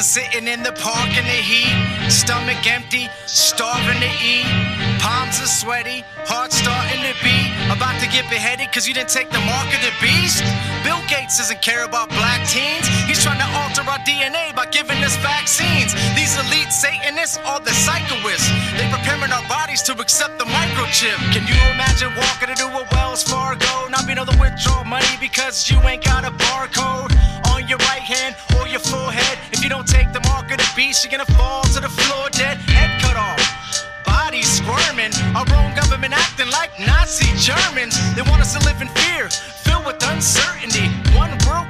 imagine sitting in the park in the heat, stomach empty, starving to eat, palms are sweaty, heart starting to beat, about to get beheaded cause you didn't take the mark of the beast? Bill Gates doesn't care about black teens, he's trying to alter our DNA by giving us vaccines. These elite Satanists are the psychoists, They're preparing our bodies to accept the microchip. Can you imagine walking into a Wells Fargo, not being able to withdraw money because you ain't got a barcode on your right hand or your forehead? If you don't take the mark of the beast, you're gonna fall to the floor dead, head cut off. Bodies squirming, our own government acting like Nazi Germans. They want us to live in fear, filled with uncertainty. One world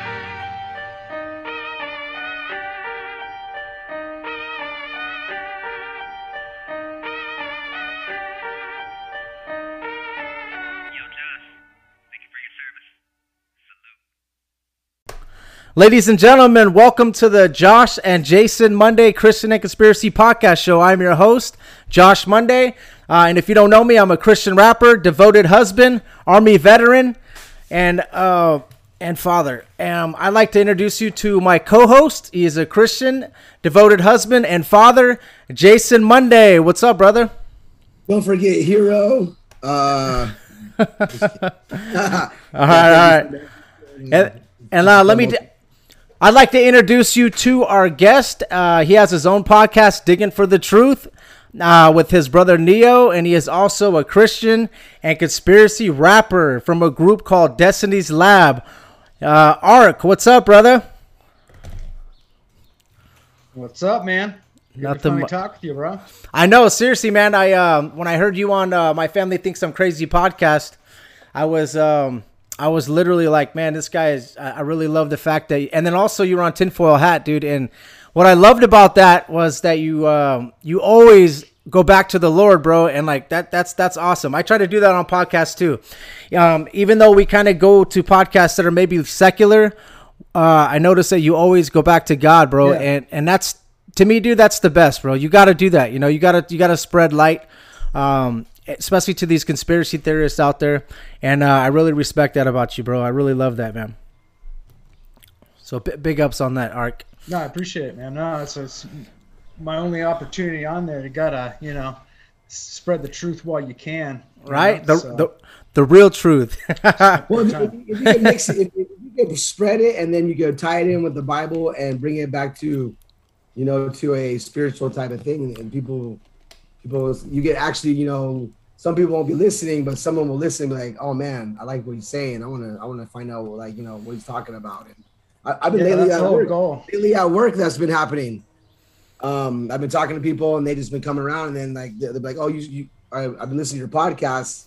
Ladies and gentlemen, welcome to the Josh and Jason Monday Christian and Conspiracy Podcast Show. I'm your host, Josh Monday. Uh, and if you don't know me, I'm a Christian rapper, devoted husband, Army veteran, and uh, and father. Um, I'd like to introduce you to my co-host. He is a Christian, devoted husband, and father, Jason Monday. What's up, brother? Don't forget Hero. Uh, All right, all right. And, and uh, let me. d- I'd like to introduce you to our guest. Uh, he has his own podcast, Digging for the Truth, uh, with his brother Neo, and he is also a Christian and conspiracy rapper from a group called Destiny's Lab. Uh, Ark, what's up, brother? What's up, man? Good Nothing mu- talk with you, bro. I know, seriously, man. I um, when I heard you on uh, my family thinks I'm crazy podcast, I was um, I was literally like, man, this guy is. I really love the fact that, and then also you were on tinfoil hat, dude. And what I loved about that was that you um, you always go back to the Lord, bro, and like that. That's that's awesome. I try to do that on podcasts too. Um, even though we kind of go to podcasts that are maybe secular, uh, I notice that you always go back to God, bro, Yeah. and and that's to me, dude. That's the best, bro. You got to do that. You know, you gotta you gotta spread light, um, especially to these conspiracy theorists out there. And uh, I really respect that about you, bro. I really love that, man. So b- big ups on that, Ark. No, I appreciate it, man. No, it's, it's my only opportunity on there to gotta, you know, spread the truth while you can. you Right? know, The, so- the the real truth. well, if, if, if you can mix it, if, if you can spread it, and then you can tie it in with the Bible and bring it back to, you know, to a spiritual type of thing, and people, people, you get actually, you know, some people won't be listening, but someone will listen, and be like, oh man, I like what he's saying. I want to, I want to find out, like, you know, what he's talking about. And I, I've been yeah, lately at work. goal. lately at work that's been happening. Um, I've been talking to people and they just been coming around and then like they're, they're like, oh, you, you I, I've been listening to your podcast.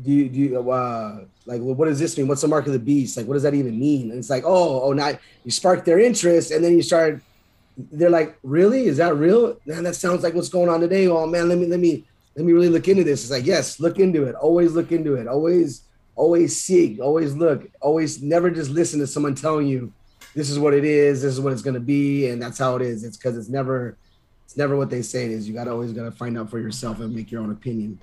Do you, do you, uh, like, well, what does this mean? What's the mark of the beast? Like, what does that even mean? And it's like, oh, oh, now you spark their interest and then you start, they're like, really? Is that real? Man, that sounds like what's going on today. Oh man, let me, let me, let me really look into this. It's like, yes, look into it. Always look into it. Always, always seek, always look, always never just listen to someone telling you this is what it is, this is what it's gonna be, and that's how it is. It's because it's never it's never what they say it is. You gotta always gotta find out for yourself and make your own opinion.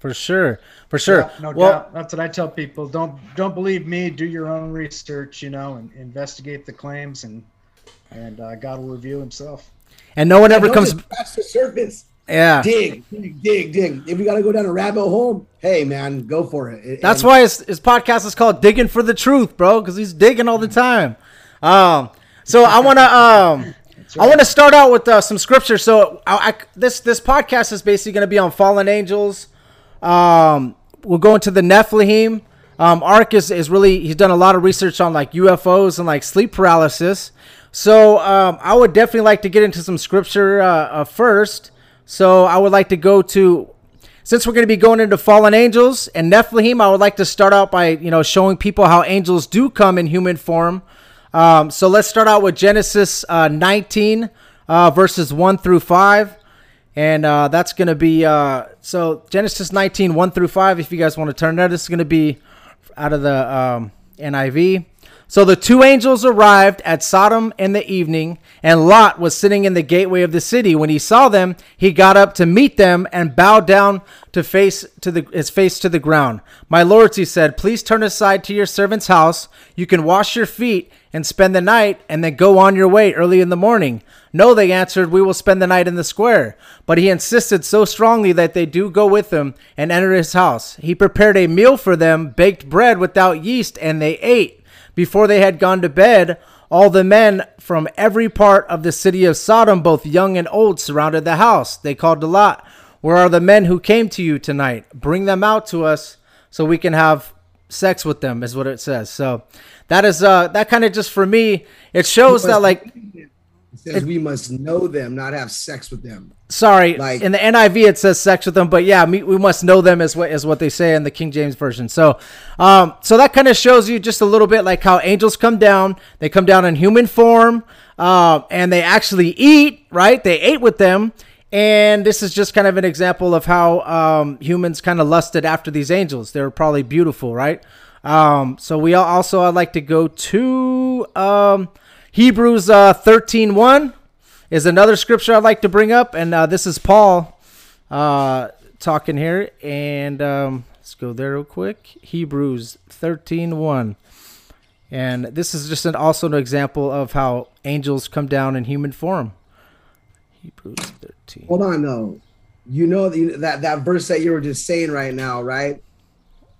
for sure, for sure. Yeah, no well, doubt. That's what I tell people. Don't don't believe me. Do your own research. You know, and investigate the claims, and and uh, God will reveal Himself. and no one ever comes. just scratch the surface. Yeah, Dig, dig, dig, dig. If you gotta go down a rabbit hole, hey man, go for it. It- That's and- why his, his podcast is called "Digging for the Truth," bro, because he's digging all the time. Um, so I want to um, I want to start out with uh, some scripture. So I, I, this this podcast is basically going to be on fallen angels. Um, we'll go into the Nephilim. Um, Ark is, is really he's done a lot of research on like UFOs and like sleep paralysis. So um, I would definitely like to get into some scripture uh, uh, first. So I would like to go to since we're going to be going into fallen angels and Nephilim, I would like to start out by you know showing people how angels do come in human form. Um, so let's start out with Genesis uh, 19 uh, verses 1 through 5. And uh, that's going to be uh, so Genesis 19 1 through 5. If you guys want to turn there, this is going to be out of the um, NIV. So the two angels arrived at Sodom in the evening, and Lot was sitting in the gateway of the city. When he saw them, he got up to meet them and bowed down to face to the his face to the ground. My lords, he said, please turn aside to your servant's house. You can wash your feet and spend the night, and then go on your way early in the morning. No, they answered, we will spend the night in the square. But he insisted so strongly that they do go with him and enter his house. He prepared a meal for them, baked bread without yeast, and they ate. Before they had gone to bed, all the men from every part of the city of Sodom, both young and old, surrounded the house. They called to Lot, Where are the men who came to you tonight? Bring them out to us so we can have sex with them, is what it says. So that is uh that kind of just for me, it shows that like It says we must know them, not have sex with them. sorry, Like- in the NIV it says sex with them, but yeah, me, we must know them as what is what they say in the King James version. So, um, so that kind of shows you just a little bit like how angels come down. They come down in human form, uh, and they actually eat. Right? They ate with them, and this is just kind of an example of how um, humans kind of lusted after these angels. They were probably beautiful, right? Um, so we also I'd like to go to um, Hebrews uh, thirteen one is another scripture I'd like to bring up, and uh, this is Paul uh, talking here, and um, let's go there real quick. Hebrews 13 1. And this is just an, also an example of how angels come down in human form. Hebrews 13. Hold on, though. You know that that verse that you were just saying right now, right?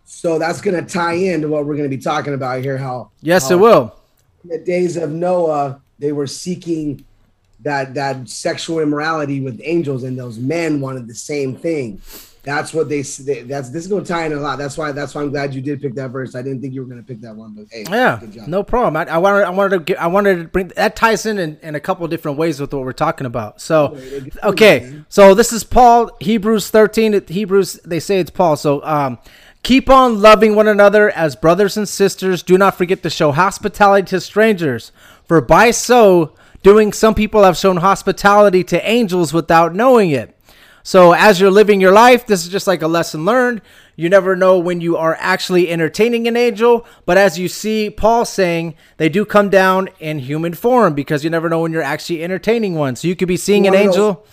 So that's gonna tie into what we're gonna be talking about here. How Yes, how it will. In the days of Noah, they were seeking that that sexual immorality with angels, and those men wanted the same thing. That's what they. they that's this is going to tie in a lot. That's why. That's why I'm glad you did pick that verse. I didn't think you were going to pick that one, but hey, Yeah, good job. no problem. I, I wanted, I wanted to, get, I wanted to bring that ties in, in in a couple of different ways with what we're talking about. So, okay, so this is Paul, Hebrews thirteen. Hebrews, they say it's Paul. So, um, keep on loving one another as brothers and sisters. Do not forget to show hospitality to strangers, for by so doing, some people have shown hospitality to angels without knowing it. So as you're living your life, this is just like a lesson learned. You never know when you are actually entertaining an angel, but as you see Paul saying, they do come down in human form because you never know when you're actually entertaining one. So you could be seeing an wanna know- angel.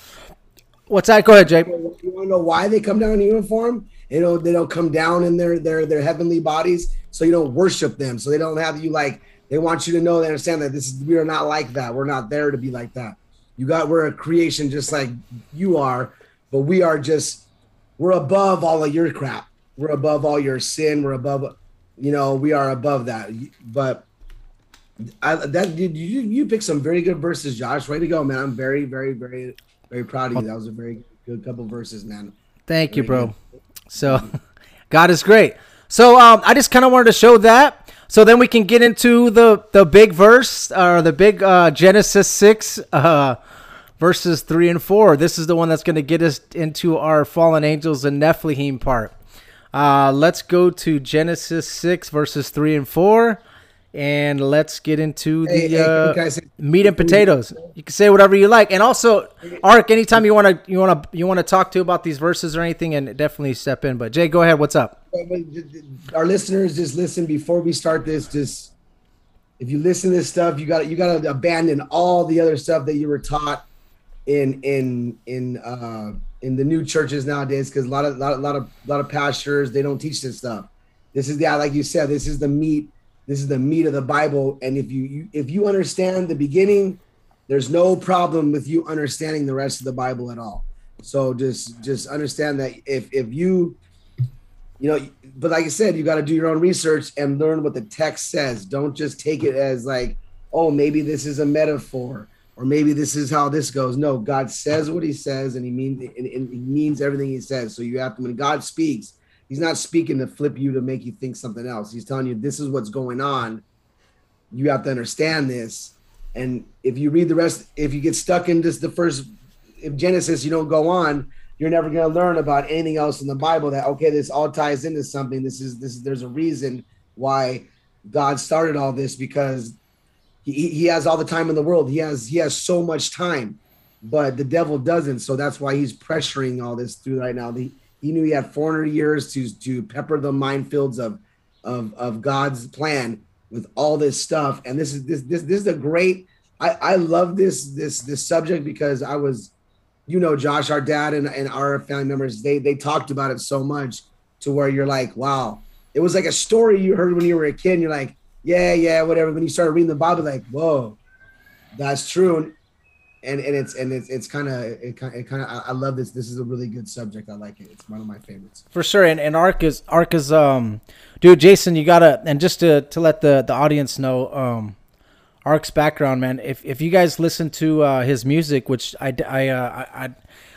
What's that? Go ahead, Jake. You want to know why they come down in uniform? They don't. They don't come down in their their their heavenly bodies, so you don't worship them. So they don't have you like. They want you to know. They understand that this is. We are not like that. We're not there to be like that. You got. We're a creation just like you are, but we are just. We're above all of your crap. We're above all your sin. We're above. You know, we are above that. But I that you you, you picked some very good verses, Josh. Way to go, man! I'm very very very very proud of you. Oh. That was a very good couple verses, man. Thank you, Very bro. So, God is great. So, um, I just kind of wanted to show that. So then we can get into the the big verse or the big uh, Genesis six uh, verses three and four. This is the one that's going to get us into our fallen angels and Nephilim part. Uh, let's go to Genesis six verses three and four, and let's get into the Hey, hey, uh, say- meat and potatoes. You can say whatever you like, and also, Ark. Anytime you want to, you want to, you want to talk to about these verses or anything, and definitely step in. But Jay, go ahead. What's up? our listeners just listen before we start this just if you listen to this stuff you got you got to abandon all the other stuff that you were taught in in in uh in the new churches nowadays because a lot of lot, of- lot of lot of pastors they don't teach this stuff this is the like you said this is the meat this is the meat of the bible and if you, you if you understand the beginning there's no problem with you understanding the rest of the bible at all. So just just understand that if if you you know but like i said you got to do your own research and learn what the text says. Don't just take it as like oh maybe this is a metaphor or maybe this is how this goes. No god says what he says and he means and, and he means everything he says. So you have to when god speaks he's not speaking to flip you to make you think something else. He's telling you this is what's going on. You have to understand this. And if you read the rest, if you get stuck in just the first if Genesis, you don't go on, you're never going to learn about anything else in the Bible that okay, this all ties into something. This is this is there's a reason why God started all this because he, he has all the time in the world. He has he has so much time, but the devil doesn't. So that's why he's pressuring all this through right now. The, he knew he had 400 years to to pepper the minefields of of of God's plan with all this stuff. And this is this this this is a great. I I love this this this subject because I was, you know, Josh, our dad and and our family members, they they talked about it so much to where you're like, wow, it was like a story you heard when you were a kid. And you're like, yeah, yeah, whatever. When you started reading the Bible, like, whoa, that's true. And and it's and it's it's kind of it kind of I love this. This is a really good subject. I like it. It's one of my favorites for sure. And and Ark is Ark is um, dude, Jason, you gotta and just to to let the the audience know um. Ark's background, man. If if you guys listen to uh, his music, which I I, uh, I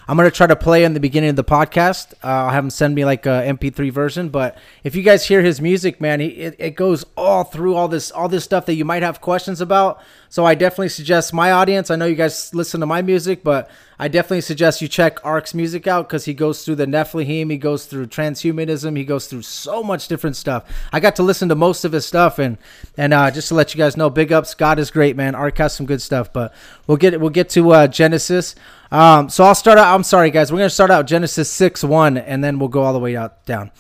I'm gonna try to play in the beginning of the podcast. Uh, I'll have him send me like a MP3 version. But if you guys hear his music, man, he, it, it goes all through all this all this stuff that you might have questions about. So I definitely suggest my audience. I know you guys listen to my music, but I definitely suggest you check Ark's music out because he goes through the Nephilim, he goes through transhumanism, he goes through so much different stuff. I got to listen to most of his stuff, and and uh, just to let you guys know, big ups. God is great, man. Ark has some good stuff, but we'll get we'll get to uh, Genesis. Um, so I'll start out. I'm sorry, guys. We're gonna start out Genesis six one, and then we'll go all the way out down.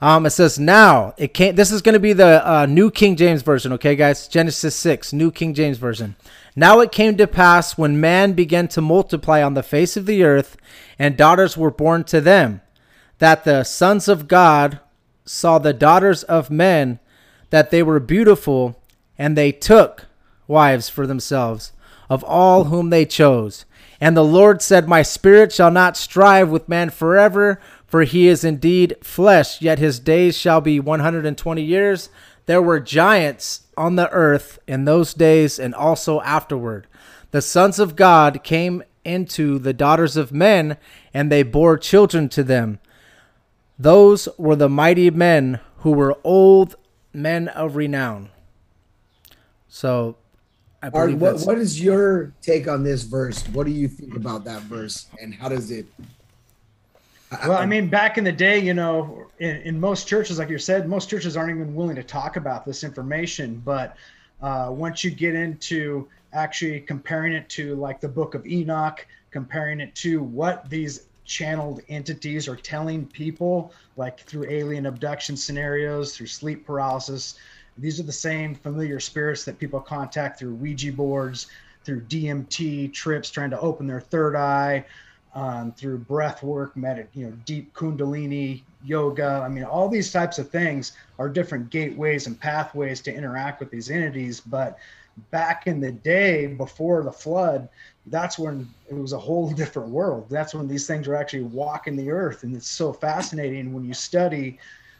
Um, it says now it can't. This is gonna be the uh, New King James version. Okay, guys. Genesis six, New King James version. Now it came to pass when man began to multiply on the face of the earth, and daughters were born to them, that the sons of God saw the daughters of men, that they were beautiful, and they took wives for themselves of all whom they chose. And the Lord said, My spirit shall not strive with man forever, for he is indeed flesh, yet his days shall be 120 years. There were giants on the earth in those days and also afterward. The sons of God came into the daughters of men, and they bore children to them. Those were the mighty men who were old men of renown. So Ark, what, what is your take on this verse? What do you think about that verse, and how does it? Well, I mean, back in the day, you know, in, in most churches, like you said, most churches aren't even willing to talk about this information. But uh, once you get into actually comparing it to like the Book of Enoch, comparing it to what these channeled entities are telling people, like through alien abduction scenarios, through sleep paralysis, these are the same familiar spirits that people contact through Ouija boards, through DMT trips, trying to open their third eye, um, through breath work, med- you know, deep Kundalini yoga. I mean, all these types of things are different gateways and pathways to interact with these entities. But back in the day before the flood, that's when it was a whole different world. That's when these things were actually walking the earth. And it's so fascinating when you study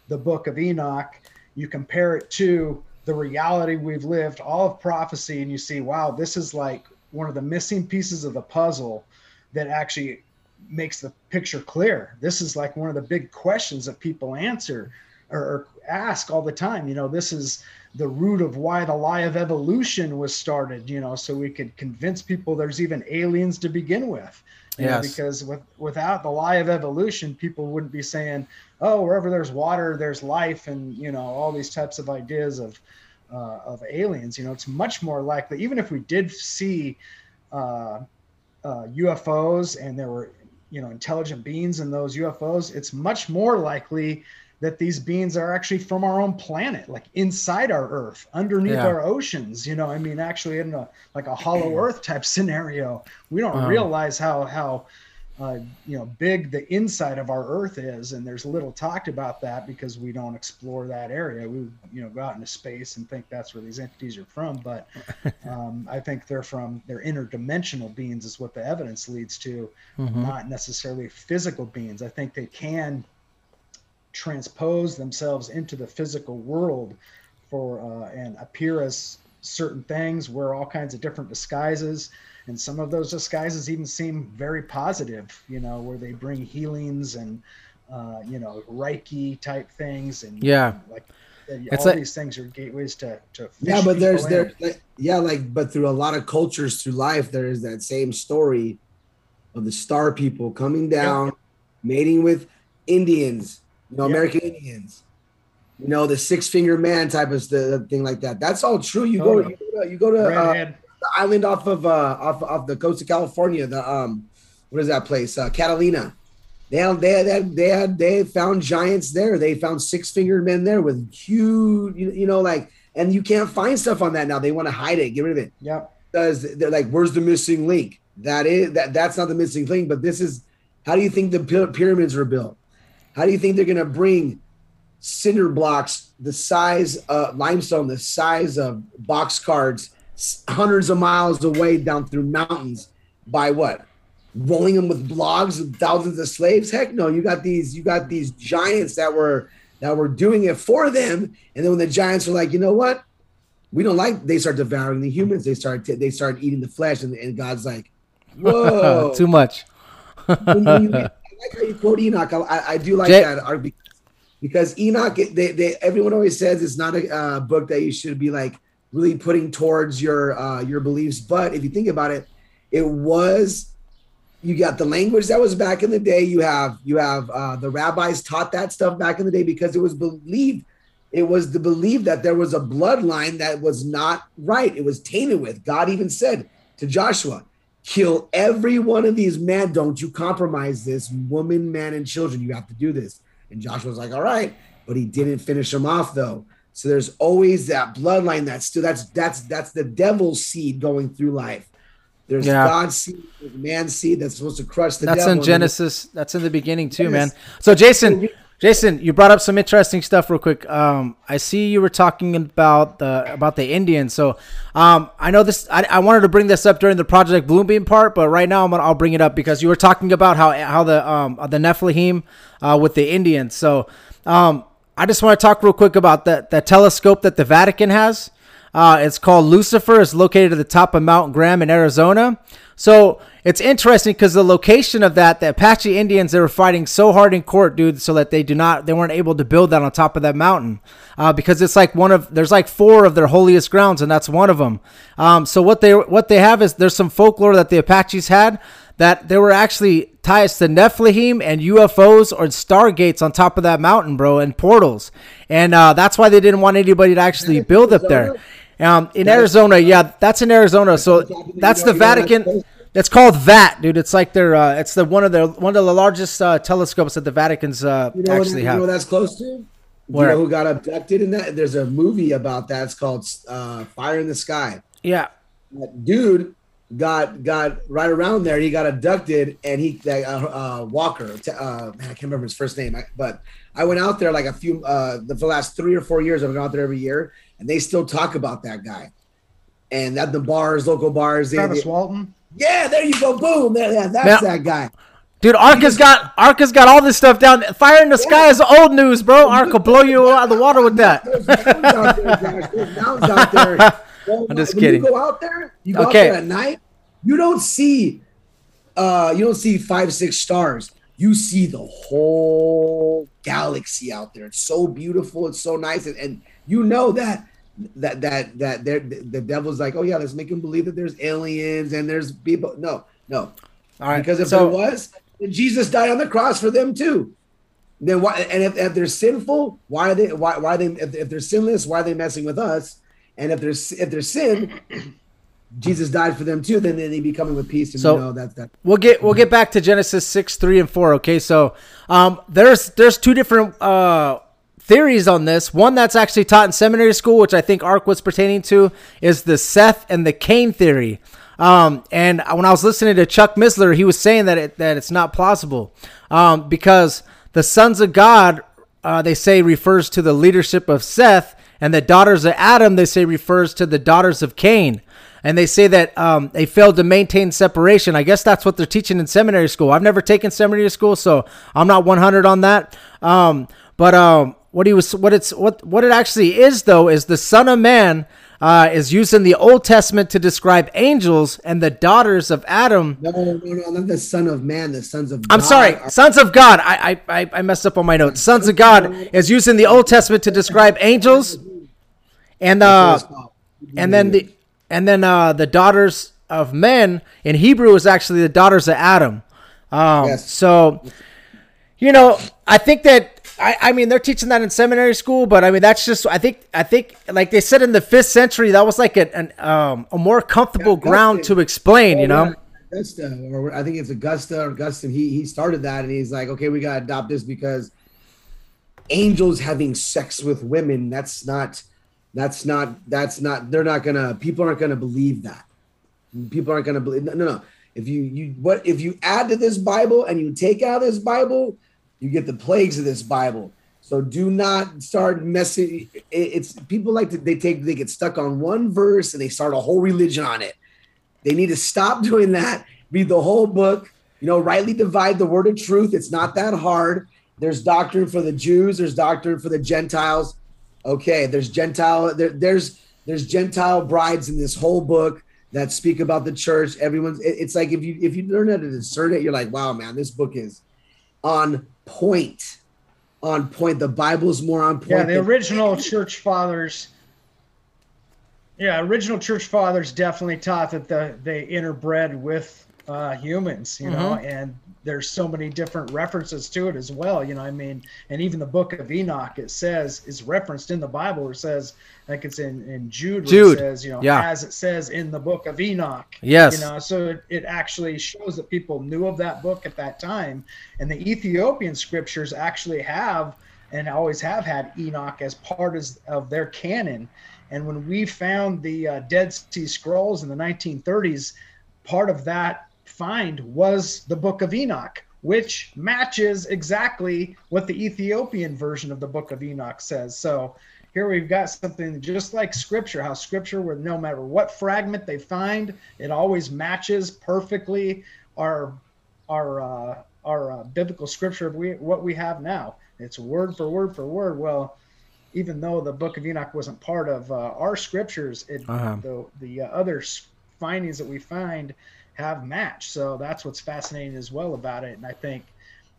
the book of Enoch you compare it to the reality we've lived, all of prophecy, and you see, wow, this is like one of the missing pieces of the puzzle that actually makes the picture clear. This is like one of the big questions that people answer or, ask all the time. You know, this is the root of why the lie of evolution was started, you know, so we could convince people there's even aliens to begin with. You yes. know, because with, without the lie of evolution, people wouldn't be saying, oh, wherever there's water, there's life, and you know all these types of ideas of uh, of aliens. You know, it's much more likely, even if we did see uh, uh, UFOs and there were you know intelligent beings in those UFOs, it's much more likely that these beings are actually from our own planet, like inside our Earth, underneath yeah. our oceans. You know, I mean, actually in a like a hollow Earth type scenario. We don't um, realize how how uh, you know big the inside of our earth is and there's little talked about that because we don't explore that area we you know go out into space and think that's where these entities are from but um, i think they're from they're interdimensional beings is what the evidence leads to mm-hmm. not necessarily physical beings i think they can transpose themselves into the physical world for uh, and appear as certain things wear all kinds of different disguises. And some of those disguises even seem very positive you know where they bring healings and uh, you know, Reiki type things, and yeah, like it's all like, these things are gateways to, to yeah but there's there like, yeah like but through a lot of cultures through life there is that same story of the star people coming down yeah. mating with indians you know yeah. american indians you know the six finger man type of the thing like that that's all true you go, you go to, you go to uh, the island off of uh off, off the coast of california the um what is that place uh, catalina they they had, they had, they found giants there. They found six fingered men there with huge, you, you know, like, and you can't find stuff on that now. They want to hide it, get rid of it. Yeah. Because they're like, where's the missing link? That is that that's not the missing link, but this is how do you think the pyramids were built? How do you think they're gonna bring cinder blocks the size of limestone, the size of box cards, hundreds of miles away down through mountains by what? rolling them with blogs of thousands of slaves. Heck no, you got these you got these giants that were that were doing it for them. And then when the giants were like, you know what, we don't like, they start devouring the humans. They start t- they start eating the flesh, and, and God's like, whoa, too much. when you, I like how you quote Enoch. I, I do like Jay- that because Enoch, they, they everyone always says it's not a uh, book that you should be like really putting towards your uh, your beliefs. But if you think about it, it was you got the language that was back in the day you have you have uh, the rabbis taught that stuff back in the day because it was believed it was the belief that there was a bloodline that was not right it was tainted with god even said to joshua kill every one of these men don't you compromise this woman man and children you have to do this and Joshua's like all right but he didn't finish them off though so there's always that bloodline that's still that's that's that's the devil's seed going through life there's yeah. God's seed, there's man's seed that's supposed to crush the that's devil. in Genesis. That's in the beginning too, yes. man. So Jason, Jason, you brought up some interesting stuff real quick. Um, I see you were talking about the about the Indians. So um, I know this. I, I, wanted to bring this up during the Project Blue Beam part, but right now I'm gonna, I'll bring it up because you were talking about how how the um, the Nephilim uh, with the Indians. So um, I just want to talk real quick about that that telescope that the Vatican has. Uh, it's called Lucifer. It's located at the top of Mount Graham in Arizona. So it's interesting because the location of that, the Apache Indians, they were fighting so hard in court, dude, so that they do not, they weren't able to build that on top of that mountain, uh, because it's like one of, there's like four of their holiest grounds, and that's one of them. Um, so what they, what they have is there's some folklore that the Apaches had that there were actually ties to Nephilim and UFOs or stargates on top of that mountain, bro, and portals, and uh, that's why they didn't want anybody to actually build up there. Um, in Arizona, yeah, that's in Arizona. So that's the Vatican. It's called VAT, dude. It's like their, uh, it's the one of the one of the largest uh, telescopes that the Vatican's uh, you know actually what, have. You know that's close to? Where? You know who got abducted in that? There's a movie about that. It's called uh, Fire in the Sky. Yeah. That dude got got right around there. He got abducted, and he uh, uh, Walker. Uh, man, I can't remember his first name, but I went out there like a few uh, the, the last three or four years. I've gone out there every year, and they still talk about that guy. And at the bars, local bars, Travis they, Walton. Yeah, there you go. Boom. There, yeah, that's that guy. Dude, Ark has got Ark has got all this stuff down. Fire in the yeah. sky is old news, bro. Ark will blow you out of the water with that. There's mountains out there, Josh. There's mountains out there. I'm just kidding. You go out there, you go okay. out there at night, you don't see uh you don't see five, six stars. You see the whole galaxy out there. It's so beautiful, it's so nice, and, and you know that that that that the devil's like, oh yeah, let's make him believe that there's aliens and there's people. No, no. All right. Because if so, there was, Jesus died on the cross for them too. Then why? And if, if they're sinful, why are they? Why? Why are they? If, if they're sinless, why are they messing with us? And if there's if there's sin, Jesus died for them too. Then they'd be coming with peace. And so you know, that that we'll get we'll get back to Genesis six, three, and four. Okay, so um, there's there's two different uh theories on this. One that's actually taught in seminary school, which I think Ark was pertaining to, is the Seth and the Cain theory. Um, and when I was listening to Chuck Missler, he was saying that it, that it's not plausible um, because the sons of God, uh, they say, refers to the leadership of Seth, and the daughters of Adam, they say, refers to the daughters of Cain. And they say that um, they failed to maintain separation. I guess that's what they're teaching in seminary school. I've never taken seminary school, so I'm not 100 on that. Um, but um, what he was what it's what what it actually is though is the son of man uh, is used in the Old Testament to describe angels, and the daughters of Adam. No, no, no, not the son of man, the sons of. I'm God sorry, are- sons of God. I, I I messed up on my notes. Sons of God is used in the Old Testament to describe angels, and uh, That's what it's called. and then the and then uh, the daughters of men in Hebrew is actually the daughters of Adam. Um, Yes. So, you know, I think that I, I mean they're teaching that in seminary school, but I mean that's just I think I think like they said in the fifth century that was like an, an um, a more comfortable ground to explain. You know, Augusta, or I think it's Augusta or Augustine. He he started that, and he's like, okay, we gotta adopt this because angels having sex with women. That's not. That's not. That's not. They're not gonna. People aren't gonna believe that. People aren't gonna believe. No, no. no. If you you what if you add to this Bible and you take out this Bible, you get the plagues of this Bible. So do not start messing. It's people like to they take they get stuck on one verse and they start a whole religion on it. They need to stop doing that. Read the whole book. You know, rightly divide the word of truth. It's not that hard. There's doctrine for the Jews. There's doctrine for the Gentiles. Okay, there's Gentile. There, there's there's Gentile brides in this whole book that speak about the church. Everyone's. it- It's like if you if you learn how to discern it, you're like, wow, man, this book is on point. On point. The Bible's more on point. Yeah, the original church fathers. Yeah, original church fathers definitely taught that the they interbred with uh, humans, you know, and there's so many different references to it as well. You know, I mean, and even the book of Enoch, it says is referenced in the Bible. It says, like it's in in Jude, Jude, it says, you know, yeah. as it says in the book of Enoch. Yes. You know, so it, it actually shows that people knew of that book at that time, and the Ethiopian scriptures actually have and always have had Enoch as part of, of their canon. And when we found the uh, Dead Sea Scrolls in the 1930s, part of that find was the Book of Enoch, which matches exactly what the Ethiopian version of the Book of Enoch says. So here we've got something just like Scripture, how Scripture, where no matter what fragment they find, it always matches perfectly our our uh, our uh, biblical Scripture of we what we have now. It's word for word for word. Well, even though the Book of Enoch wasn't part of uh, our scriptures, it, Uh-huh. the the uh, other findings that we find have matched. So that's what's fascinating as well about it. And I think,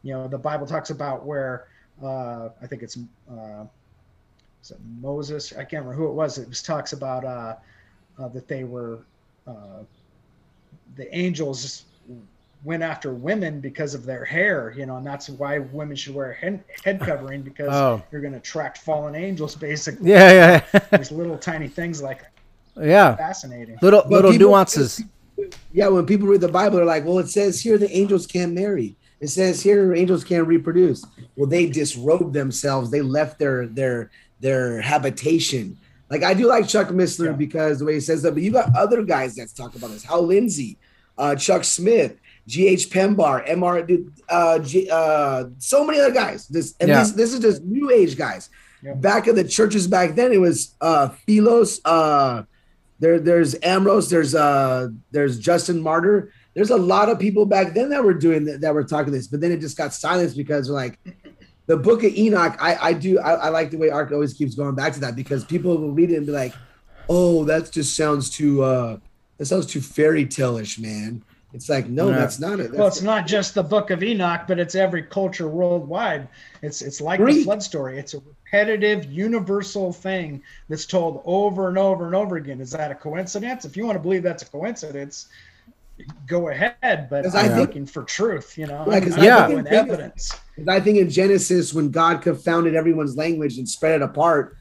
you know, the Bible talks about where uh, I think it's uh, is it Moses. I can't remember who it was. It was talks about uh, uh, that they were uh, the angels went after women because of their hair, you know, and that's why women should wear a head, head covering because Oh. you're going to attract fallen angels, basically. yeah, yeah, These little tiny things like that. yeah. fascinating. Little But little people- nuances. Yeah, when people read the Bible, they're like, well, it says here the angels can't marry. It says here angels can't reproduce. Well, they disrobed themselves. They left their their their habitation. Like I do like Chuck Missler Yeah. because the way he says that, but you got other guys that talk about this. Hal Lindsey, uh, Chuck Smith, G.H. Pember, M.R. Uh, G, uh, so many other guys. This and Yeah. this this is just new age guys. Yeah. Back in the churches back then, it was uh Philos, uh there there's Ambrose, there's uh there's Justin Martyr. There's a lot of people back then that were doing that, that were talking this, but then it just got silenced because like the book of Enoch, I, I do I, I like the way Ark always keeps going back to that because people will read it and be like, oh, that just sounds too uh that sounds too fairy tale-ish, man. It's like, no, Yeah. that's not it. Well, That's- it's not just the Book of Enoch, but it's every culture worldwide. It's it's like the flood story. It's a repetitive, universal thing that's told over and over and over again. Is that a coincidence? If you want to believe that's a coincidence, go ahead. But I'm I think- looking for truth. You know, Yeah, 'cause I'm, I I'm think- doing evidence. I think in Genesis, when God confounded everyone's language and spread it apart,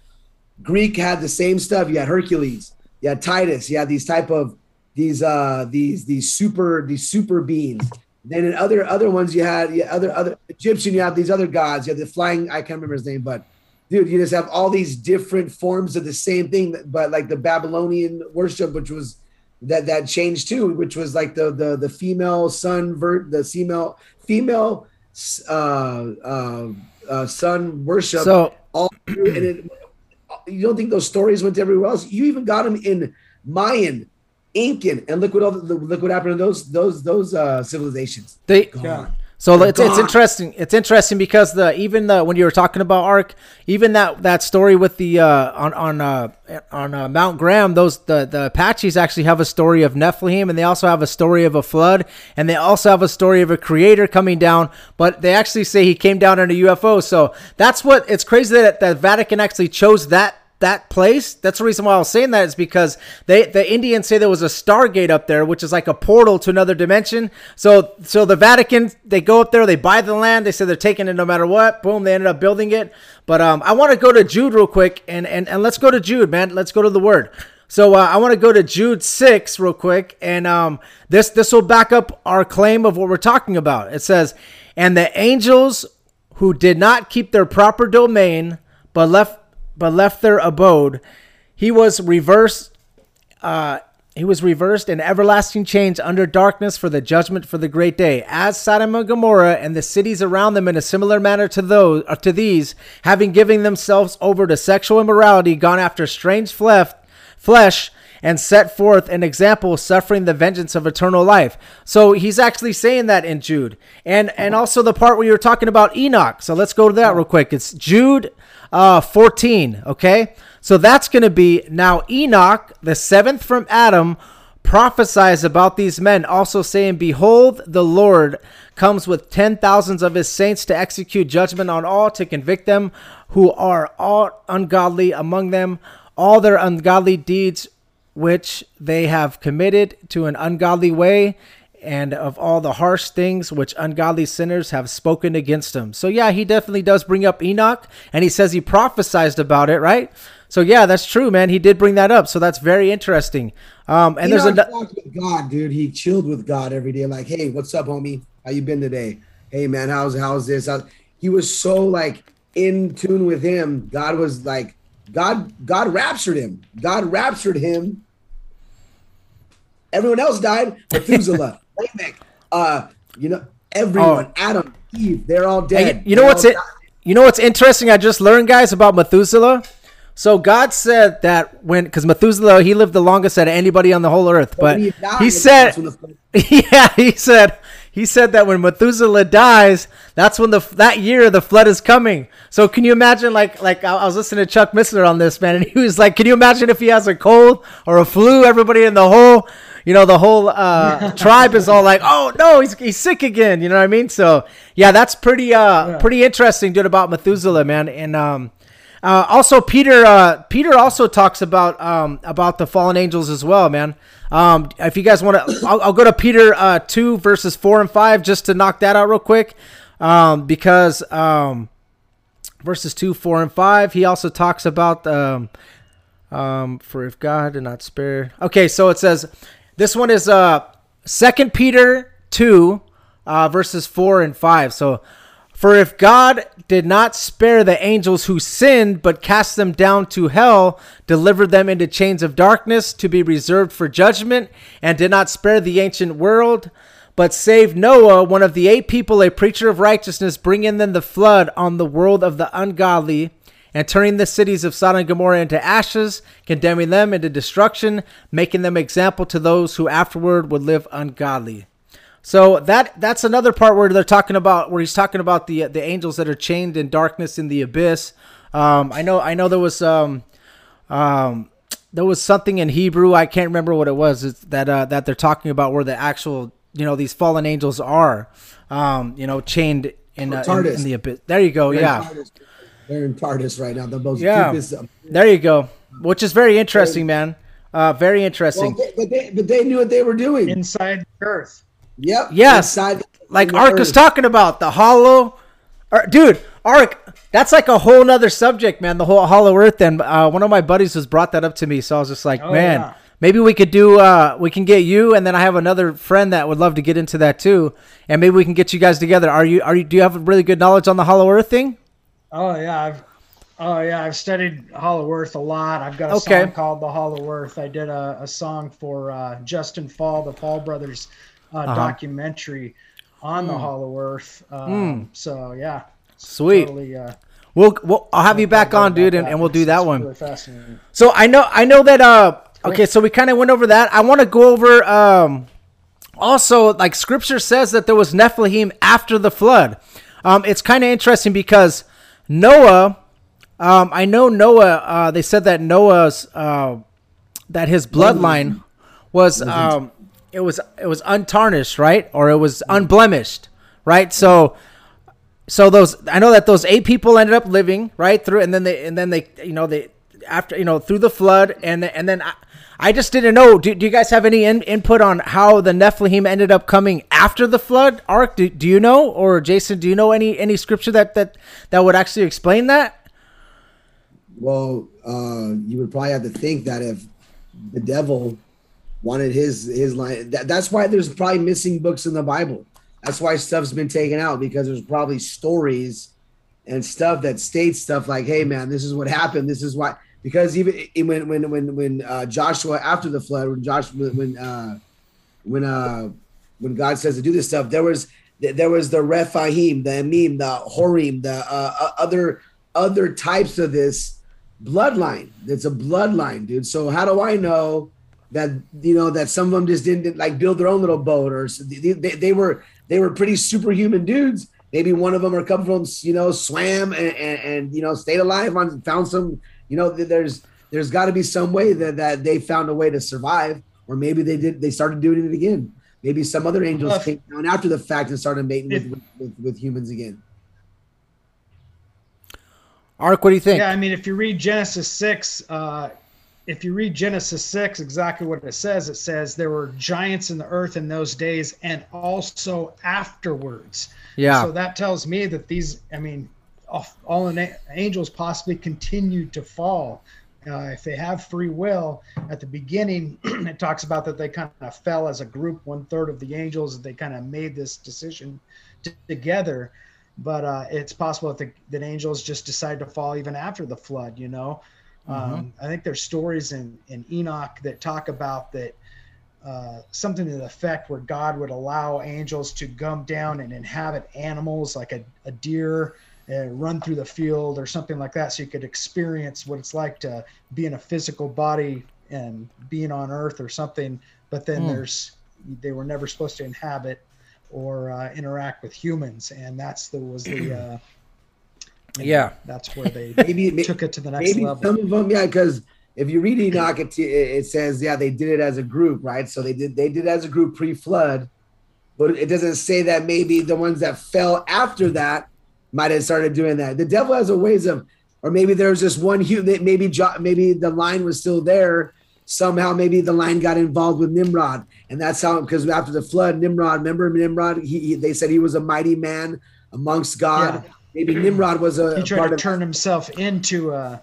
Greek had the same stuff. You had Hercules, you had Titus, you had these type of these uh these these super these super beings. Then in other other ones, you had had other other Egyptian, you have these other gods. You have the flying, I can't remember his name, but dude, you just have all these different forms of the same thing, but like the Babylonian worship, which was that that changed too, which was like the the the female sun vert the female female uh uh, uh sun worship So all through, and it, you don't think those stories went everywhere else you even got them in mayan incan and look what all the, look what happened to those those those uh civilizations they Gone. So it's, it's interesting. It's interesting because the even the when you were talking about Ark, even that that story with the uh, on on uh, on uh, Mount Graham, those the the Apaches actually have a story of Nephilim, and they also have a story of a flood, and they also have a story of a creator coming down. But they actually say he came down in a UFO. So that's what it's crazy that the Vatican actually chose that that place. That's the reason why I was saying that is because they the Indians say there was a stargate up there, which is like a portal to another dimension. So so the Vatican they go up there, they buy the land, they say they're taking it no matter what. Boom, they ended up building it. But um, I want to go to Jude real quick and and and let's go to Jude, man. Let's go to the word. So uh, I want to go to Jude six real quick, and um, this this will back up our claim of what we're talking about. It says, "And the angels who did not keep their proper domain, but left but left their abode. He was reversed. Uh, he was reversed in everlasting chains under darkness for the judgment for the great day, as Sodom and Gomorrah and the cities around them in a similar manner to those uh, to these, having given themselves over to sexual immorality, gone after strange flesh, flesh, and set forth an example, suffering the vengeance of eternal life. So he's actually saying that in Jude, and and also the part where you're talking about Enoch. So let's go to that real quick. It's Jude uh, 14. Okay. So that's going to be now Enoch, the seventh from Adam, prophesies about these men, also saying, Behold, the Lord comes with ten thousands of his saints to execute judgment on all, to convict them who are all ungodly among them, all their ungodly deeds which they have committed to an ungodly way and of all the harsh things which ungodly sinners have spoken against him. So yeah, he definitely does bring up Enoch and he says he prophesied about it, right? So yeah, that's true, man. He did bring that up. So that's very interesting. Um, and Enoch there's a talked with God, dude. He chilled with God every day. Like, hey, what's up, homie? How you been today? Hey, man, how's how's this? he was so like in tune with him. God was like, God, God raptured him. God raptured him. Everyone else died. Methuselah. Lamech, uh, you know, everyone, oh. Adam, Eve, they're all dead. you know what's it? You know what's interesting? I just learned, guys, about Methuselah. So God said that when, because Methuselah, he lived the longest out of anybody on the whole earth, but he, he said, yeah, he said, he said that when Methuselah dies, that's when the that year the flood is coming. So can you imagine, like, like I was listening to Chuck Missler on this man, and he was like, can you imagine if he has a cold or a flu? Everybody in the whole you know, the whole uh, tribe is all like, "Oh no, he's he's sick again." You know what I mean? So yeah, that's pretty uh yeah. pretty interesting, dude, about Methuselah, man. And um, uh, also Peter uh, Peter also talks about um about the fallen angels as well, man. Um, if you guys want to, I'll, I'll, go to Peter uh, two verses four and five just to knock that out real quick, um, because um, verses two, four, and five, he also talks about um, um, for if God did not spare. Okay, so it says, this one is uh Second Peter two, uh, verses four and five. So, for if God did not spare the angels who sinned, but cast them down to hell, delivered them into chains of darkness to be reserved for judgment, and did not spare the ancient world, but saved Noah, one of the eight people, a preacher of righteousness, bringing them the flood on the world of the ungodly and turning the cities of Sodom and Gomorrah into ashes, condemning them into destruction, making them example to those who afterward would live ungodly. So that that's another part where they're talking about where he's talking about the the angels that are chained in darkness in the abyss. Um, I know I know there was um, um, there was something in Hebrew I can't remember what it was that uh, that they're talking about where the actual you know these fallen angels are um, you know chained in, uh, in, in, the abyss. There you go. yeah. They're in Tartarus right now. The most yeah. Deepest, um, there you go. Which is very interesting, man. Uh, very interesting. Well, but they but they knew what they were doing inside the Earth. Yep. Yes. Inside like Ark was talking about the hollow. Or, dude, Ark. That's like a whole nother subject, man. The whole hollow Earth. And uh, one of my buddies has brought that up to me, so I was just like, oh, man. Yeah. Maybe we could do. Uh, we can get you, and then I have another friend that would love to get into that too, and maybe we can get you guys together. Are you? Are you? Do you have a really good knowledge on the Hollow Earth thing? Oh yeah, I've oh yeah, I've studied Hollow Earth a lot. I've got a okay. song called The Hollow Earth. I did a, a song for uh, Justin Fall, the Fall Brothers uh, uh-huh. documentary on mm. the Hollow Earth. Um, mm. So yeah, sweet. Totally, uh, we'll, we'll I'll have you back on, dude, and, and we'll do that one. Really so I know I know that uh okay, so we kind of went over that. I want to go over um also, like Scripture says that there was Nephilim after the flood. Um, it's kind of interesting because Noah. Um, I know Noah. Uh, they said that Noah's uh, that his bloodline was um, it was it was untarnished, right, or it was unblemished, right? So so those I know that those eight people ended up living right through, and then they and then they you know they after you know through the flood, and and then I, I just didn't know. Do, do you guys have any in, input on how the Nephilim ended up coming after the flood ark? Do, do you know, or Jason, do you know any any scripture that that that would actually explain that? Well, uh, you would probably have to think that if the devil wanted his his line, that, that's why there's probably missing books in the Bible that's why stuff's been taken out because there's probably stories and stuff that states stuff like, "Hey, man, this is what happened. This is why." Because even when when when when uh, Joshua after the flood, when Joshua when uh, when uh, when God says to do this stuff, there was there was the Rephaim, the Amim, the Horim, the uh, uh, other other types of this bloodline. It's a bloodline, dude. So how do I know that you know that some of them just didn't like build their own little boat or they, they, they were they were pretty superhuman dudes. Maybe one of them are come from, you know, swam and, and, and you know, stayed alive on, found some, you know, there's, there's got to be some way that, that they found a way to survive, or maybe they did, they started doing it again. Maybe some other angels well, came down after the fact and started mating with, with, with, with humans again. Ark, what do you think? Yeah, I mean, if you read Genesis 6, uh, if you read Genesis 6, exactly what it says, it says there were giants in the earth in those days and also afterwards. Yeah. So that tells me that these, I mean, all the angels possibly continued to fall. Uh, if they have free will, at the beginning, it talks about that they kind of fell as a group, one third of the angels, they kind of made this decision to, together. But uh, it's possible that, the, that angels just decided to fall even after the flood, you know? Mm-hmm. Um, I think there's stories in, in Enoch that talk about that uh, something to the effect where God would allow angels to come down and inhabit animals like a, a deer, and run through the field or something like that, so you could experience what it's like to be in a physical body and being on Earth or something. But then mm. there's they were never supposed to inhabit or uh, interact with humans, and that's the was the uh, yeah, that's where they maybe took it to the next maybe level. Some of them, yeah, because if you read Enoch, it, it says yeah they did it as a group, right? So they did they did as a group pre-flood, but it doesn't say that maybe the ones that fell after that might have started doing that. The devil has a ways of, or maybe there was just one human. Maybe maybe the line was still there. Somehow, maybe the line got involved with Nimrod, and that's how because after the flood, Nimrod, remember Nimrod? He, he, they said he was a mighty man amongst God. Yeah maybe Nimrod was a he tried to turn himself into a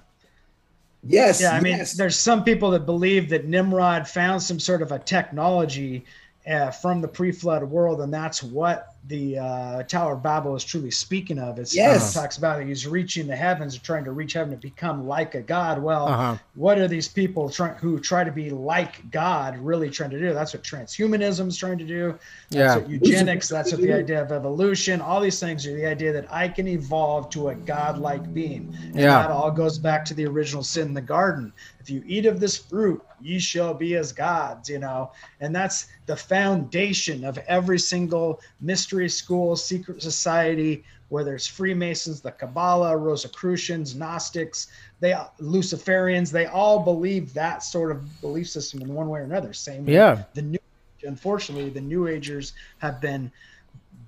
yes yeah i mean yes. there's some people that believe that Nimrod found some sort of a technology uh, from the pre-flood world and that's what the uh, Tower of Babel is truly speaking of. It's, yes. It talks about it. He's reaching the heavens, trying to reach heaven to become like a God. Well, uh-huh. what are these people try, who try to be like God really trying to do? That's what transhumanism is trying to do. That's yeah. what eugenics, that's what the idea of evolution, all these things are the idea that I can evolve to a God-like being. And yeah. that all goes back to the original sin in the garden. If you eat of this fruit, ye shall be as gods, you know, and that's the foundation of every single mystery school, secret society, whether it's Freemasons, the Kabbalah, Rosicrucians, Gnostics, they Luciferians, they all believe that sort of belief system in one way or another. Same yeah. the new unfortunately the new agers have been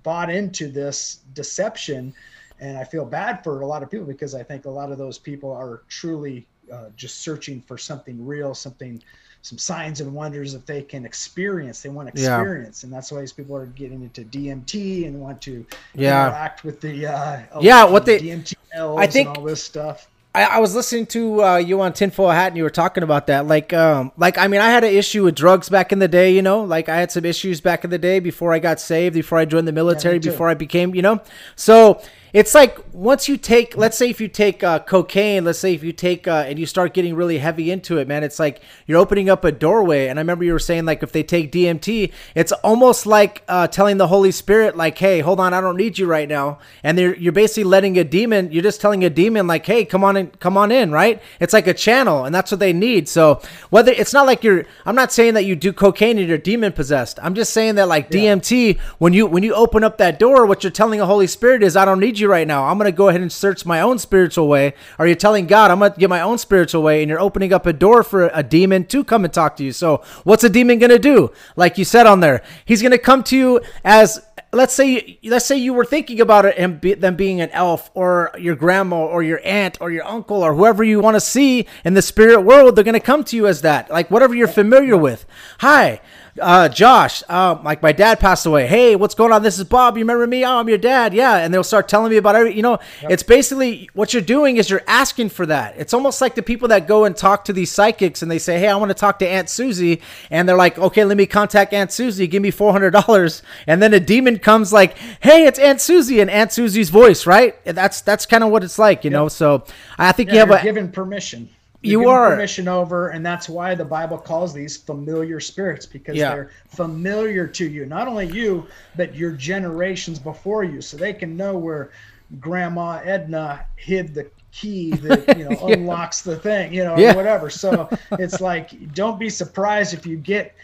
bought into this deception and I feel bad for a lot of people because I think a lot of those people are truly uh, just searching for something real, something, some signs and wonders that they can experience. They want experience, yeah. and that's why these people are getting into DMT and want to yeah. interact with the uh, yeah what they DMT I think all this stuff. I, I, was listening to uh, you on Tinfoil Hat, and you were talking about that. Like, um, like I mean, I had an issue with drugs back in the day. You know, like I had some issues back in the day before I got saved, before I joined the military, yeah, before I became, you know. So it's like once you take let's say if you take uh, cocaine let's say if you take uh, and you start getting really heavy into it man it's like you're opening up a doorway. And i remember you were saying like if they take dmt it's almost like uh, telling the holy spirit like hey hold on i don't need you right now. And you're basically letting a demon you're just telling a demon like hey come on in come on in right? It's like a channel and that's what they need. So whether it's not like you're i'm not saying that you do cocaine and you're demon possessed. I'm just saying that like yeah. dmt when you when you open up that door what you're telling the holy spirit is i don't need you right now. I'm going to go ahead and search my own spiritual way. Are you telling God, I'm going to get my own spiritual way, and you're opening up a door for a demon to come and talk to you? So, what's a demon going to do? Like you said on there, he's going to come to you as let's say let's say you were thinking about it and be, them being an elf or your grandma or your aunt or your uncle or whoever you want to see in the spirit world they're going to come to you as that like whatever you're familiar with hi uh, Josh, uh, like my dad passed away. Hey, what's going on? This is Bob. You remember me? Oh, I'm your dad. Yeah. And they'll start telling me about every, you know, yep. it's basically what you're doing is you're asking for that. It's almost like the people that go and talk to these psychics and they say, Hey, I want to talk to Aunt Susie. And they're like, okay, let me contact Aunt Susie. Give me $400. And then a demon comes like, Hey, it's Aunt Susie and Aunt Susie's voice, right? That's, that's kind of what it's like, you yep. know? So I think yeah, you have a given permission you are permission over and that's why the bible calls these familiar spirits because yeah. they're familiar to you not only you but your generations before you so they can know where grandma edna hid the key that you know yeah. unlocks the thing you know yeah. whatever so it's like don't be surprised if you get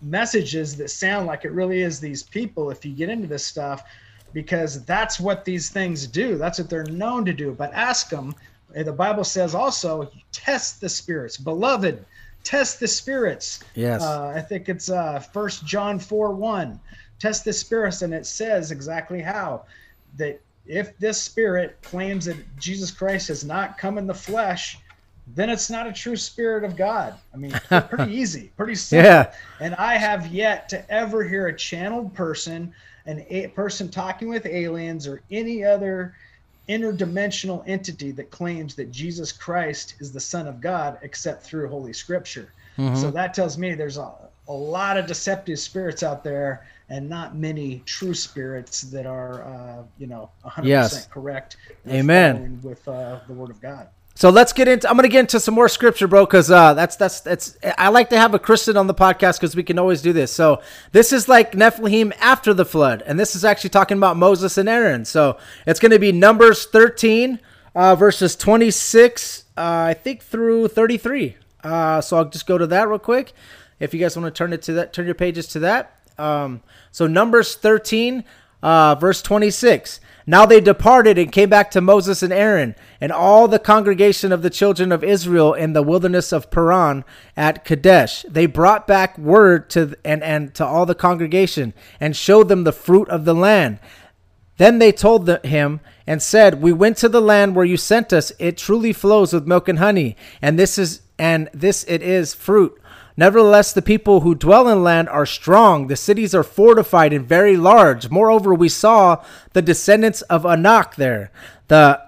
messages that sound like it really is these people if you get into this stuff because that's what these things do that's what they're known to do but ask them the Bible says also, test the spirits. Beloved, test the spirits. Yes. Uh, I think it's uh, First John 4 1. Test the spirits, and it says exactly how. That if this spirit claims that Jesus Christ has not come in the flesh, then it's not a true spirit of God. I mean, pretty easy, pretty simple. Yeah. And I have yet to ever hear a channeled person, an a person talking with aliens, or any other interdimensional entity that claims that Jesus Christ is the Son of God except through Holy Scripture. Mm-hmm. So that tells me there's a, a lot of deceptive spirits out there and not many true spirits that are, uh, you know, 100% yes. correct. Amen. With uh, the Word of God. So let's get into. I'm gonna get into some more scripture, bro, because uh, that's that's that's. I like to have a Christian on the podcast because we can always do this. So this is like Nephilim after the flood, and this is actually talking about Moses and Aaron. So it's gonna be Numbers 13, uh, verses 26, uh, I think through 33. Uh, so I'll just go to that real quick. If you guys want to turn it to that, turn your pages to that. Um, so Numbers 13, uh, verse 26. Now they departed and came back to Moses and Aaron and all the congregation of the children of Israel in the wilderness of Paran at Kadesh. They brought back word to and, and to all the congregation and showed them the fruit of the land. Then they told the, him and said, "We went to the land where you sent us. It truly flows with milk and honey, and this is and this it is fruit." Nevertheless, the people who dwell in land are strong. The cities are fortified and very large. Moreover, we saw the descendants of Anak there. The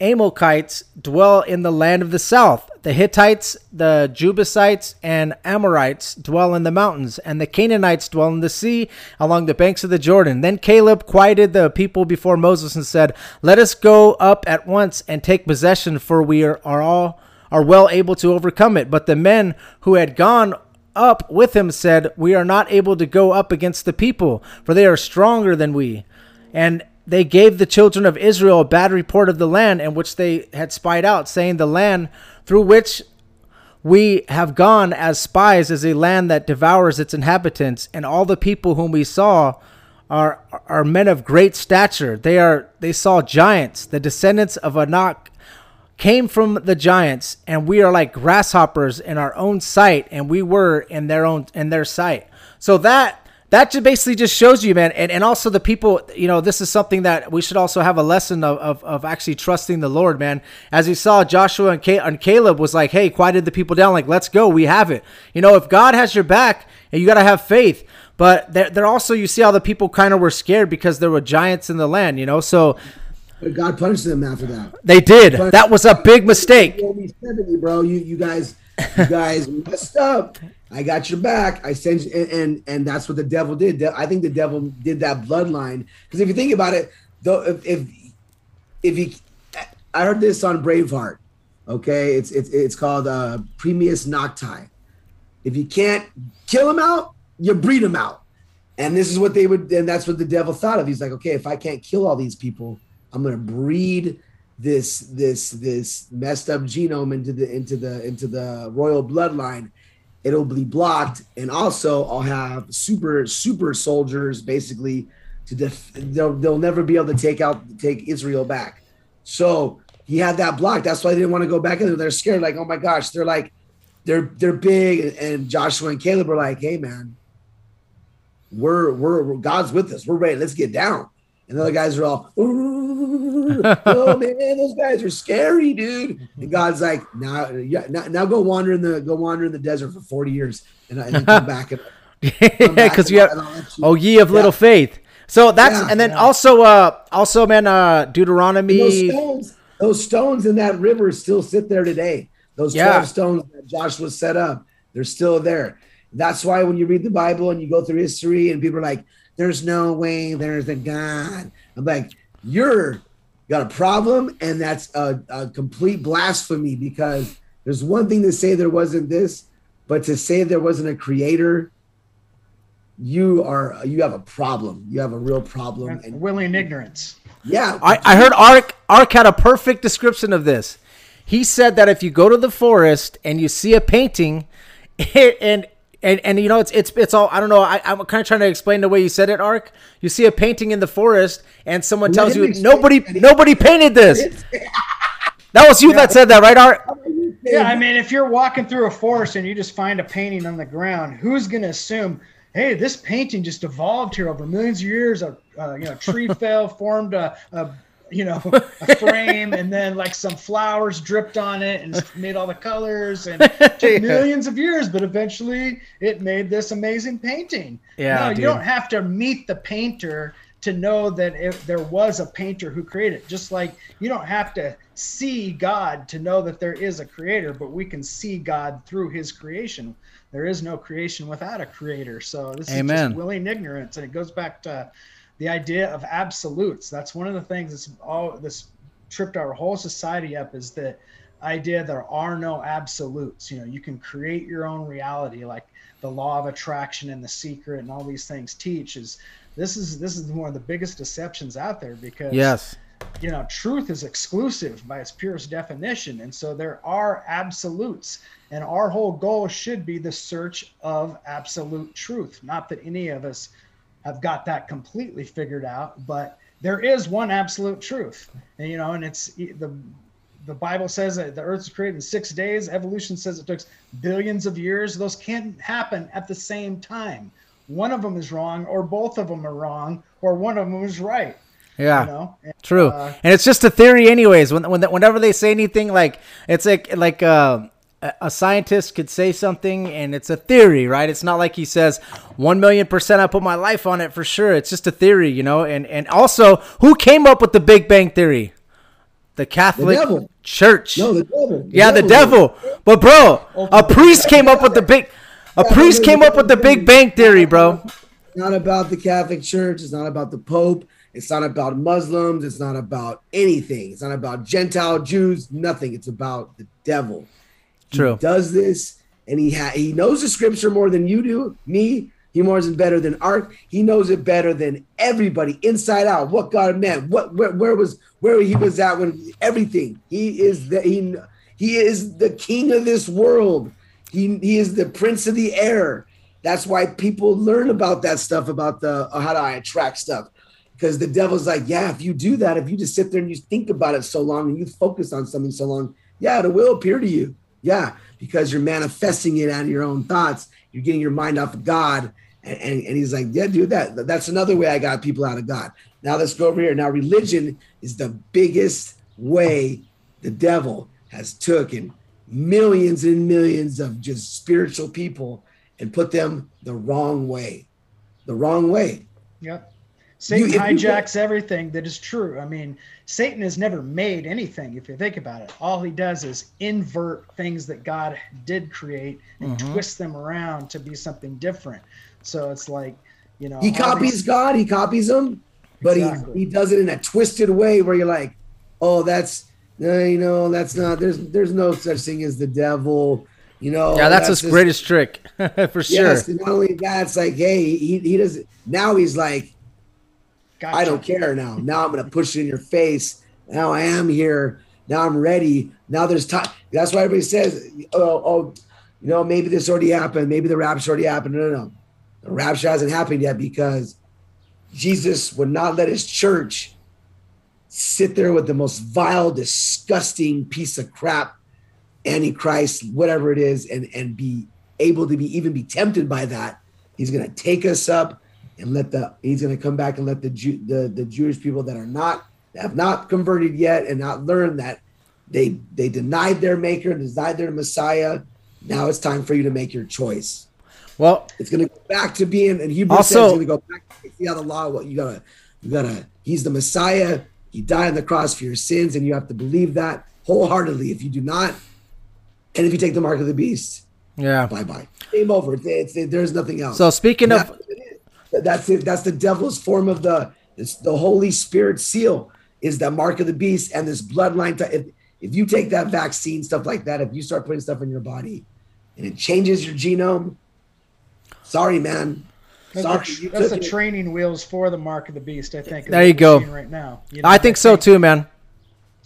Amalekites dwell in the land of the south. The Hittites, the Jebusites, and Amorites dwell in the mountains, and the Canaanites dwell in the sea along the banks of the Jordan. Then Caleb quieted the people before Moses and said, Let us go up at once and take possession, for we are, are all are well able to overcome it. But the men who had gone up with him said, We are not able to go up against the people, for they are stronger than we. And they gave the children of Israel a bad report of the land in which they had spied out, saying, The land through which we have gone as spies is a land that devours its inhabitants, and all the people whom we saw are are men of great stature. They are they saw giants, the descendants of Anak came from the giants and we are like grasshoppers in our own sight and we were in their own in their sight. So that that just basically just shows you man and, and also the people you know this is something that we should also have a lesson of, of, of actually trusting the lord man. As you saw joshua and, and caleb was like hey quieted the people down like let's go we have it. You know if god has your back and you got to have faith. But they're, they're also you see how the people kind of were scared because there were giants in the land you know? So but God punished them after that. They did. That was a big mistake. Seventy, bro. You you guys you guys messed up. I got your back. I sent you, and, and and that's what the devil did. I think the devil did that bloodline because if you think about it, though if if, if he, I heard this on Braveheart. Okay, it's it's it's called uh, Primus Nocti. If you can't kill him out, you breed him out. And this is what they would, and that's what the devil thought of. He's like, okay, if I can't kill all these people, I'm gonna breed this this this messed up genome into the into the into the royal bloodline. It'll be blocked and also i'll have super super soldiers basically to def- they'll, they'll never be able to take out take israel back. So he had that blocked. That's why they didn't want to go back in there. They're scared like oh my gosh they're like they're they're big and joshua and caleb are like hey man we're, we're god's with us. We're ready. Let's get down and the other guys are all oh man, those guys are scary, dude. And God's like, now, yeah, now, now go wander in the go wander in the desert for forty years, and, and then come back and because you have oh ye of yeah. little faith. So that's yeah, and then yeah. also uh also man uh Deuteronomy those stones, those stones in that river still sit there today. Those 12 stones that Joshua set up, they're still there. That's why when you read the Bible and you go through history and people are like, there's no way there's a God. I'm like, you're got a problem, and that's a, a complete blasphemy because there's one thing to say there wasn't this, but to say there wasn't a creator, you are you have a problem. You have a real problem. And willing ignorance. Yeah. I, I heard Ark Ark had a perfect description of this. He said that if you go to the forest and you see a painting and and and you know it's it's it's all I don't know I, I'm kind of trying to explain the way you said it, Ark. You see a painting in the forest, and someone tells you nobody nobody painted this. that was you yeah. that said that, right, Ark? Yeah, I mean, if you're walking through a forest and you just find a painting on the ground, who's going to assume, hey, this painting just evolved here over millions of years? A uh, you know tree fell, formed a, a you know, a frame and then like some flowers dripped on it and made all the colors and took yeah. millions of years, but eventually it made this amazing painting. Yeah. No, you don't have to meet the painter to know that if there was a painter who created it. Just like you don't have to see God to know that there is a creator, but we can see God through his creation. There is no creation without a creator. So this Amen. is just willing ignorance. And it goes back to the idea of absolutes. That's one of the things that's all this tripped our whole society up is the idea there are no absolutes. You know, you can create your own reality, like the law of attraction and the secret and all these things teach. Is this is this is one of the biggest deceptions out there because yes, you know, truth is exclusive by its purest definition, and so there are absolutes. And our whole goal should be the search of absolute truth. Not that any of us have got that completely figured out, but there is one absolute truth, and, you know, and it's the the Bible says that the earth was created in six days. Evolution says it took billions of years. Those can't happen at the same time. One of them is wrong, or both of them are wrong, or one of them is right. Yeah, you know? and, true. Uh, and it's just a theory, anyways. When, when whenever they say anything, like it's like like uh, a scientist could say something and it's a theory, right? It's not like he says one million percent I put my life on it for sure. It's just a theory, you know. And and also, who came up with the Big Bang theory? The Catholic the Church. No, the devil. The yeah, devil. the devil. But bro, oh, a priest came up with the big. A priest came up with the Big Bang theory, bro. not about the Catholic Church. It's not about the Pope. It's not about Muslims. It's not about anything. It's not about Gentile Jews. Nothing. It's about the devil. True. He does this, and he ha- he knows the scripture more than you do. Me, he knows it better than Ark. He knows it better than everybody, inside out. What God meant. What where, where was where he was at when everything. He is the he he is the king of this world. He he is the prince of the air. That's why people learn about that stuff about the uh, how do I attract stuff because the devil's like, yeah, if you do that, if you just sit there and you think about it so long and you focus on something so long, yeah, it will appear to you. Yeah, because you're manifesting it out of your own thoughts. You're getting your mind off of God. And, and, and, he's like, yeah, dude, that that's another way I got people out of God. Now let's go over here. Now religion is the biggest way the devil has taken millions and millions of just spiritual people and put them the wrong way. The wrong way. Yep. Satan you, hijacks you, everything that is true. I mean, Satan has never made anything, if you think about it. All he does is invert things that God did create and mm-hmm. twist them around to be something different. So it's like, you know, he copies these... God, he copies him, but exactly. he he does it in a twisted way where you're like, oh, that's no, you know, that's not. There's there's no such thing as the devil. You know. Yeah, that's, that's his greatest trick for sure. Yes, not only that, it's like, hey, he he does. Now he's like, gotcha. I don't care now. Now I'm gonna push it in your face. Now I am here. Now I'm ready. Now there's time. That's why everybody says, oh, oh, you know, maybe this already happened. Maybe the rapture already happened. No, no, no. The rapture hasn't happened yet because Jesus would not let his church sit there with the most vile, disgusting piece of crap, antichrist, whatever it is, and and be able to be even be tempted by that. He's going to take us up and let the he's going to come back and let the Jew, the the Jewish people that are not have not converted yet and not learned that they they denied their maker, and denied their Messiah. Now it's time for you to make your choice. Well, it's going to go back to being, and Hebrew also, says it's going to go back to see how the law. What you gotta, you gotta. He's the Messiah. He died on the cross for your sins, and you have to believe that wholeheartedly. If you do not, and if you take the mark of the beast, yeah, bye bye, game over. It's, it's, it, there's nothing else. So speaking of, that's it. That's the devil's form of the it's the Holy Spirit seal is that mark of the beast and this bloodline. T- if, if you take that vaccine stuff like that, if you start putting stuff in your body and it changes your genome, sorry, man. That's, sorry, that's the training wheels for the mark of the beast. I think. There you go. Right now, you know, I think I so think too, man.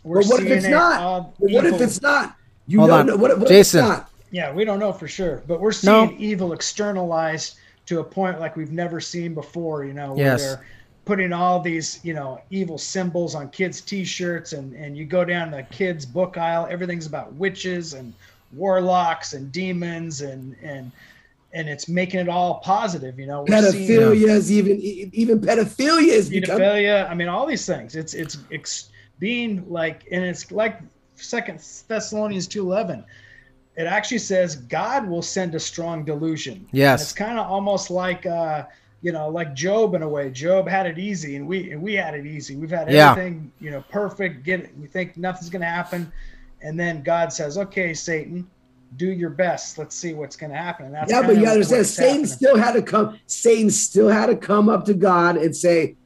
But what if it's not? Uh, what if it's not? You Hold on. Know, what, what Jason. Yeah, we don't know for sure, but we're seeing no. evil externalized to a point like we've never seen before. You know, where yes. they're putting all these you know evil symbols on kids t-shirts and and you go down the kids book aisle everything's about witches and warlocks and demons and and and it's making it all positive you know pedophilia is even even pedophilia is pedophilia become... i mean all these things it's it's, it's being like and it's like second thessalonians 2.11 it actually says god will send a strong delusion yes and it's kind of almost like uh you know, like Job in a way. Job had it easy, and we and we had it easy. We've had everything, yeah. you know, perfect. Get it. We think nothing's going to happen, and then God says, "Okay, Satan, do your best. Let's see what's going to happen." And that's yeah, but you understand, Satan happening. still had to come. Satan still had to come up to God and say,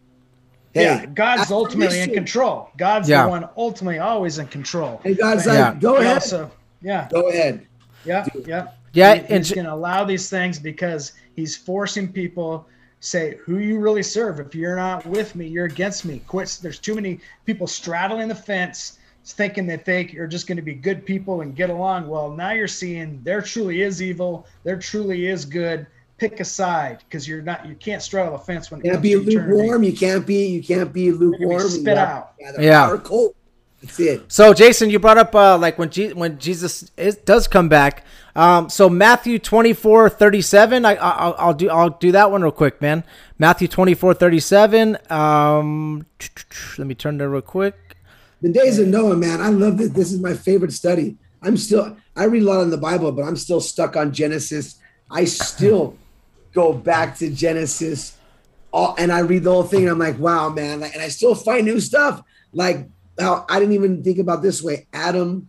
Hey, yeah, God's ultimately in control. God's yeah. the one ultimately always in control. And God's like, yeah. go ahead. Also, yeah. Go ahead. Yeah. Yeah. Yeah. He, he's going to allow these things because he's forcing people say who you really serve. If you're not with me, you're against me. Quit. There's too many people straddling the fence, thinking that they are just going to be good people and get along. Well, now you're seeing there truly is evil. There truly is good. Pick a side because you're not. You can't straddle the fence when you can't be lukewarm. You can't be. You can't be lukewarm. Spit out. Yeah. Cold. It. So, Jason, you brought up uh, like when Je- when Jesus is, does come back. Um, so Matthew 24, 37. I, I, will do I'll do that one real quick, man. Matthew 24, 37. Um, let me turn that real quick. The days of Noah, man. I love this. This is my favorite study. I'm still I read a lot in the Bible, but I'm still stuck on Genesis. I still go back to Genesis, all, and I read the whole thing. And I'm like, wow, man! And I still find new stuff. Like, I didn't even think about this way. Adam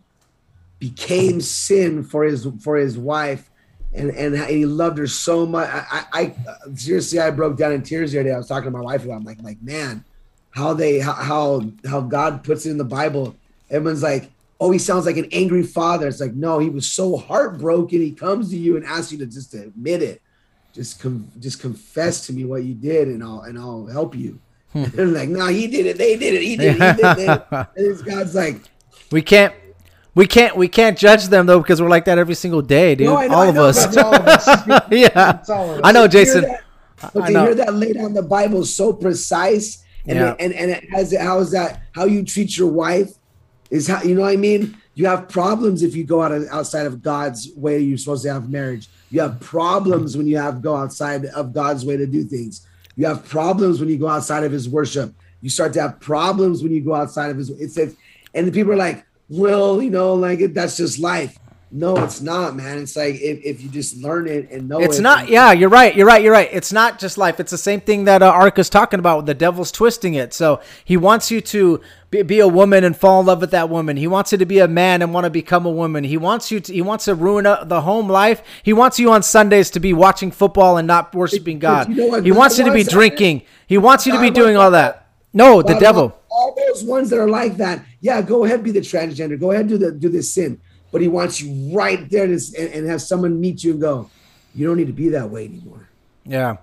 became sin for his for his wife and and he loved her so much. I, I seriously i broke down in tears the other day. I was talking to my wife about i'm like like man how they how how god puts it in the bible. Everyone's like oh he sounds like an angry father. It's like no he was so heartbroken. He comes to you and asks you to just admit it. Just com- just confess to me what you did and i'll and i'll help you they're like no he did it they did it he did it, he did it. and this god's like we can't we can't we can't judge them though because we're like that every single day, dude. No, know, all, of all, of us. yeah, I know, Jason. but to hear that laid out in the Bible so precise, and yeah. and and it has how is that how you treat your wife is how you know what I mean. You have problems if you go out of, outside of God's way. You're supposed to have marriage. You have problems when you have go outside of God's way to do things. You have problems when you go outside of His worship. You start to have problems when you go outside of His. It says, and the people are like, well, you know, like that's just life. No, it's not, man. It's like if, if you just learn it and know it's it. not. Yeah, you're right. You're right. You're right. It's not just life. It's the same thing that uh, Ark is talking about. The devil's twisting it. So he wants you to be, be, a woman and fall in love with that woman. He wants you to be a man and want to become a woman. He wants you to. He wants to ruin uh, the home life. He wants you on Sundays to be watching football and not worshiping God. You know he wants you to be drinking. He wants you to be doing all that. No, the devil. All those ones that are like that, yeah, go ahead, be the transgender. Go ahead, do the do this sin. But he wants you right there to, and, and have someone meet you and go, you don't need to be that way anymore. Yeah.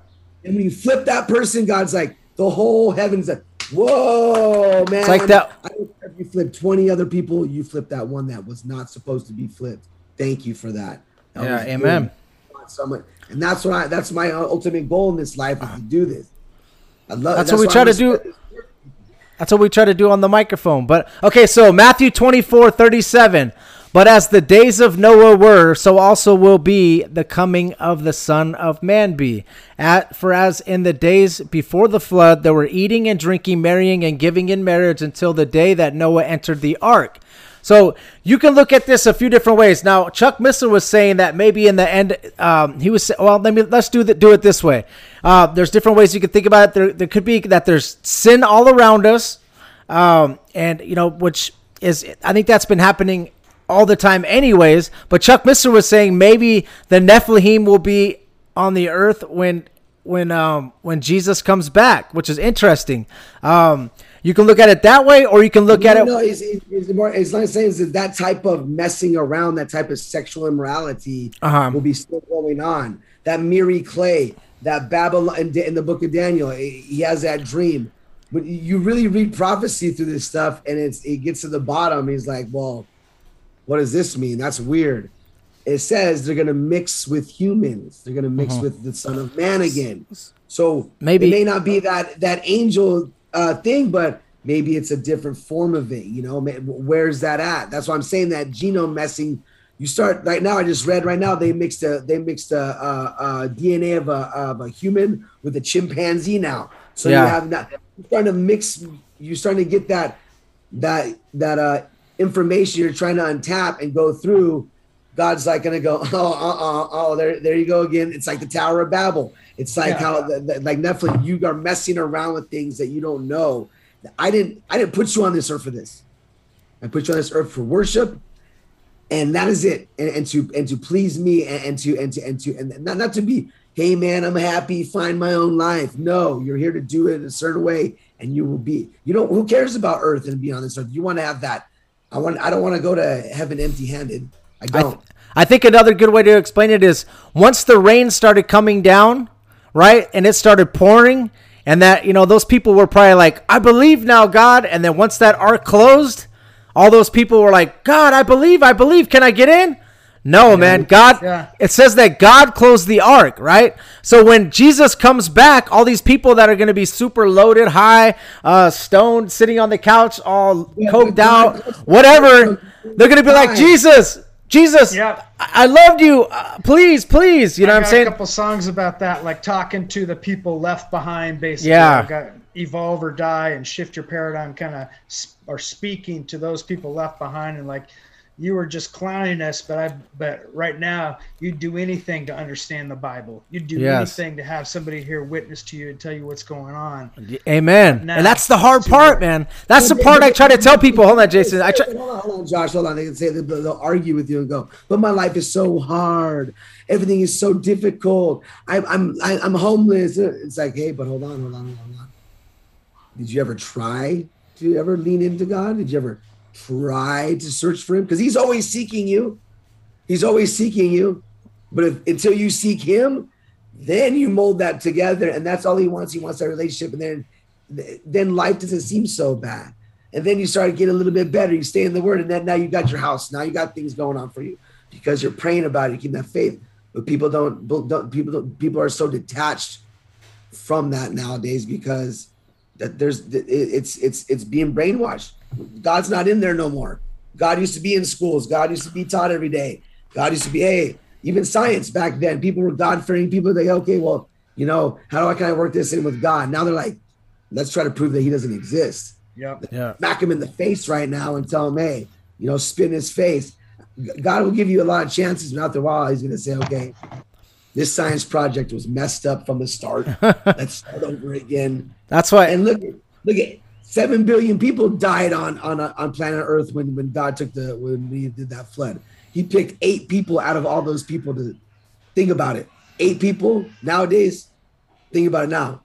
And when you flip that person, God's like, the whole heavens like, whoa, man. It's like that. I don't care if you flip 20 other people, you flip that one that was not supposed to be flipped. Thank you for that. that yeah, amen. Someone, and that's what I that's my ultimate goal in this life is to do this. I love that's, that's what we try to do. That's what we try to do on the microphone. But okay, so Matthew 24, 37. But as the days of Noah were, so also will be the coming of the Son of Man be. At, for as in the days before the flood, there were eating and drinking, marrying and giving in marriage until the day that Noah entered the ark. So you can look at this a few different ways. Now, Chuck Missler was saying that maybe in the end, um, he was well. Let me let's do the, do it this way. Uh, there's different ways you can think about it. There, there could be that there's sin all around us, um, and you know, which is I think that's been happening all the time, anyways. But Chuck Missler was saying maybe the Nephilim will be on the earth when when um when Jesus comes back, which is interesting. Um, you can look at it that way, or you can look no, at it. No, it's, it's, more. It's like saying is that, that type of messing around, that type of sexual immorality, uh-huh. will be still going on. That miry clay, that Babylon in, in the Book of Daniel, he has that dream. But you really read prophecy through this stuff, and it's it gets to the bottom. He's like, well what does this mean? That's weird. It says they're going to mix with humans. They're going to mix uh-huh. with the Son of Man again. So maybe it may not be that that angel uh, thing, but maybe it's a different form of it. You know, where's that at? That's why I'm saying that genome messing. You start right now. I just read right now they mixed a they mixed a, a, a DNA of a, of a human with a chimpanzee now. So yeah. you have that. You're starting to mix. You're starting to get that that that uh information you're trying to untap and go through, God's like going to go, oh, uh, uh, oh, there, there you go again. It's like the Tower of Babel. It's like yeah. how, the, the, like Netflix, you are messing around with things that you don't know. I didn't, I didn't put you on this earth for this. I put you on this earth for worship, and that is it. And, and to and to please me, and, and to and to and to and not not to be, hey man, I'm happy, find my own life. No, you're here to do it a certain way, and you will be. You know who cares about earth and beyond this earth? You want to have that I want. I don't want to go to heaven empty-handed. I don't. I, th- I think another good way to explain it is once the rain started coming down, right, and it started pouring, and that you know those people were probably like, "I believe now, God," and then once that ark closed, all those people were like, "God, I believe, I believe. Can I get in?" No, man. God, yeah. it says that God closed the ark, right? So when Jesus comes back, all these people that are going to be super loaded, high, uh, stoned, sitting on the couch, all yeah, coked out, whatever, they're going to be like, Jesus, Jesus, I-, I loved you. Uh, please, please. You know I what I'm saying? a couple songs about that, like talking to the people left behind, basically. Yeah. evolve or die and shift your paradigm, kind of, or speaking to those people left behind and like, you were just clowning us, but I but right now you'd do anything to understand the Bible. You'd do yes. anything to have somebody here witness to you and tell you what's going on. Amen. Now, and that's the hard part, man. That's the part I try to tell people. Hold on, Jason. I try. Hold on, hold on, Josh. Hold on. They can say they'll, they'll argue with you and go, "But my life is so hard. Everything is so difficult. I, I'm I, am i am homeless." It's like, hey, but hold on, hold on, hold on. Did you ever try to ever lean into God? Did you ever try to search for him because he's always seeking you. He's always seeking you. But if, until you seek him, then you mold that together, and that's all he wants. He wants that relationship, and then then life doesn't seem so bad. And then you start to get a little bit better. You stay in the word, and then now you got your house. Now you got things going on for you because you're praying about it. You keep that faith. But people don't, don't people don't, people are so detached from that nowadays because that there's it's it's it's being brainwashed. God's not in there no more. God used to be in schools. God used to be taught every day. God used to be, hey, even science back then, people were God fearing people. They, okay, well, you know, how do I can I work this in with God? Now they're like, let's try to prove that he doesn't exist. Yep. Yeah. Smack him in the face right now and tell him, hey, you know, spin his face. God will give you a lot of chances, but after a while, he's going to say, okay, this science project was messed up from the start. Let's start over again. That's why. And look, look at seven billion people died on on uh, on planet Earth when when God took the when we did that flood. He picked eight people out of all those people to think about it. Eight people nowadays. Think about it now.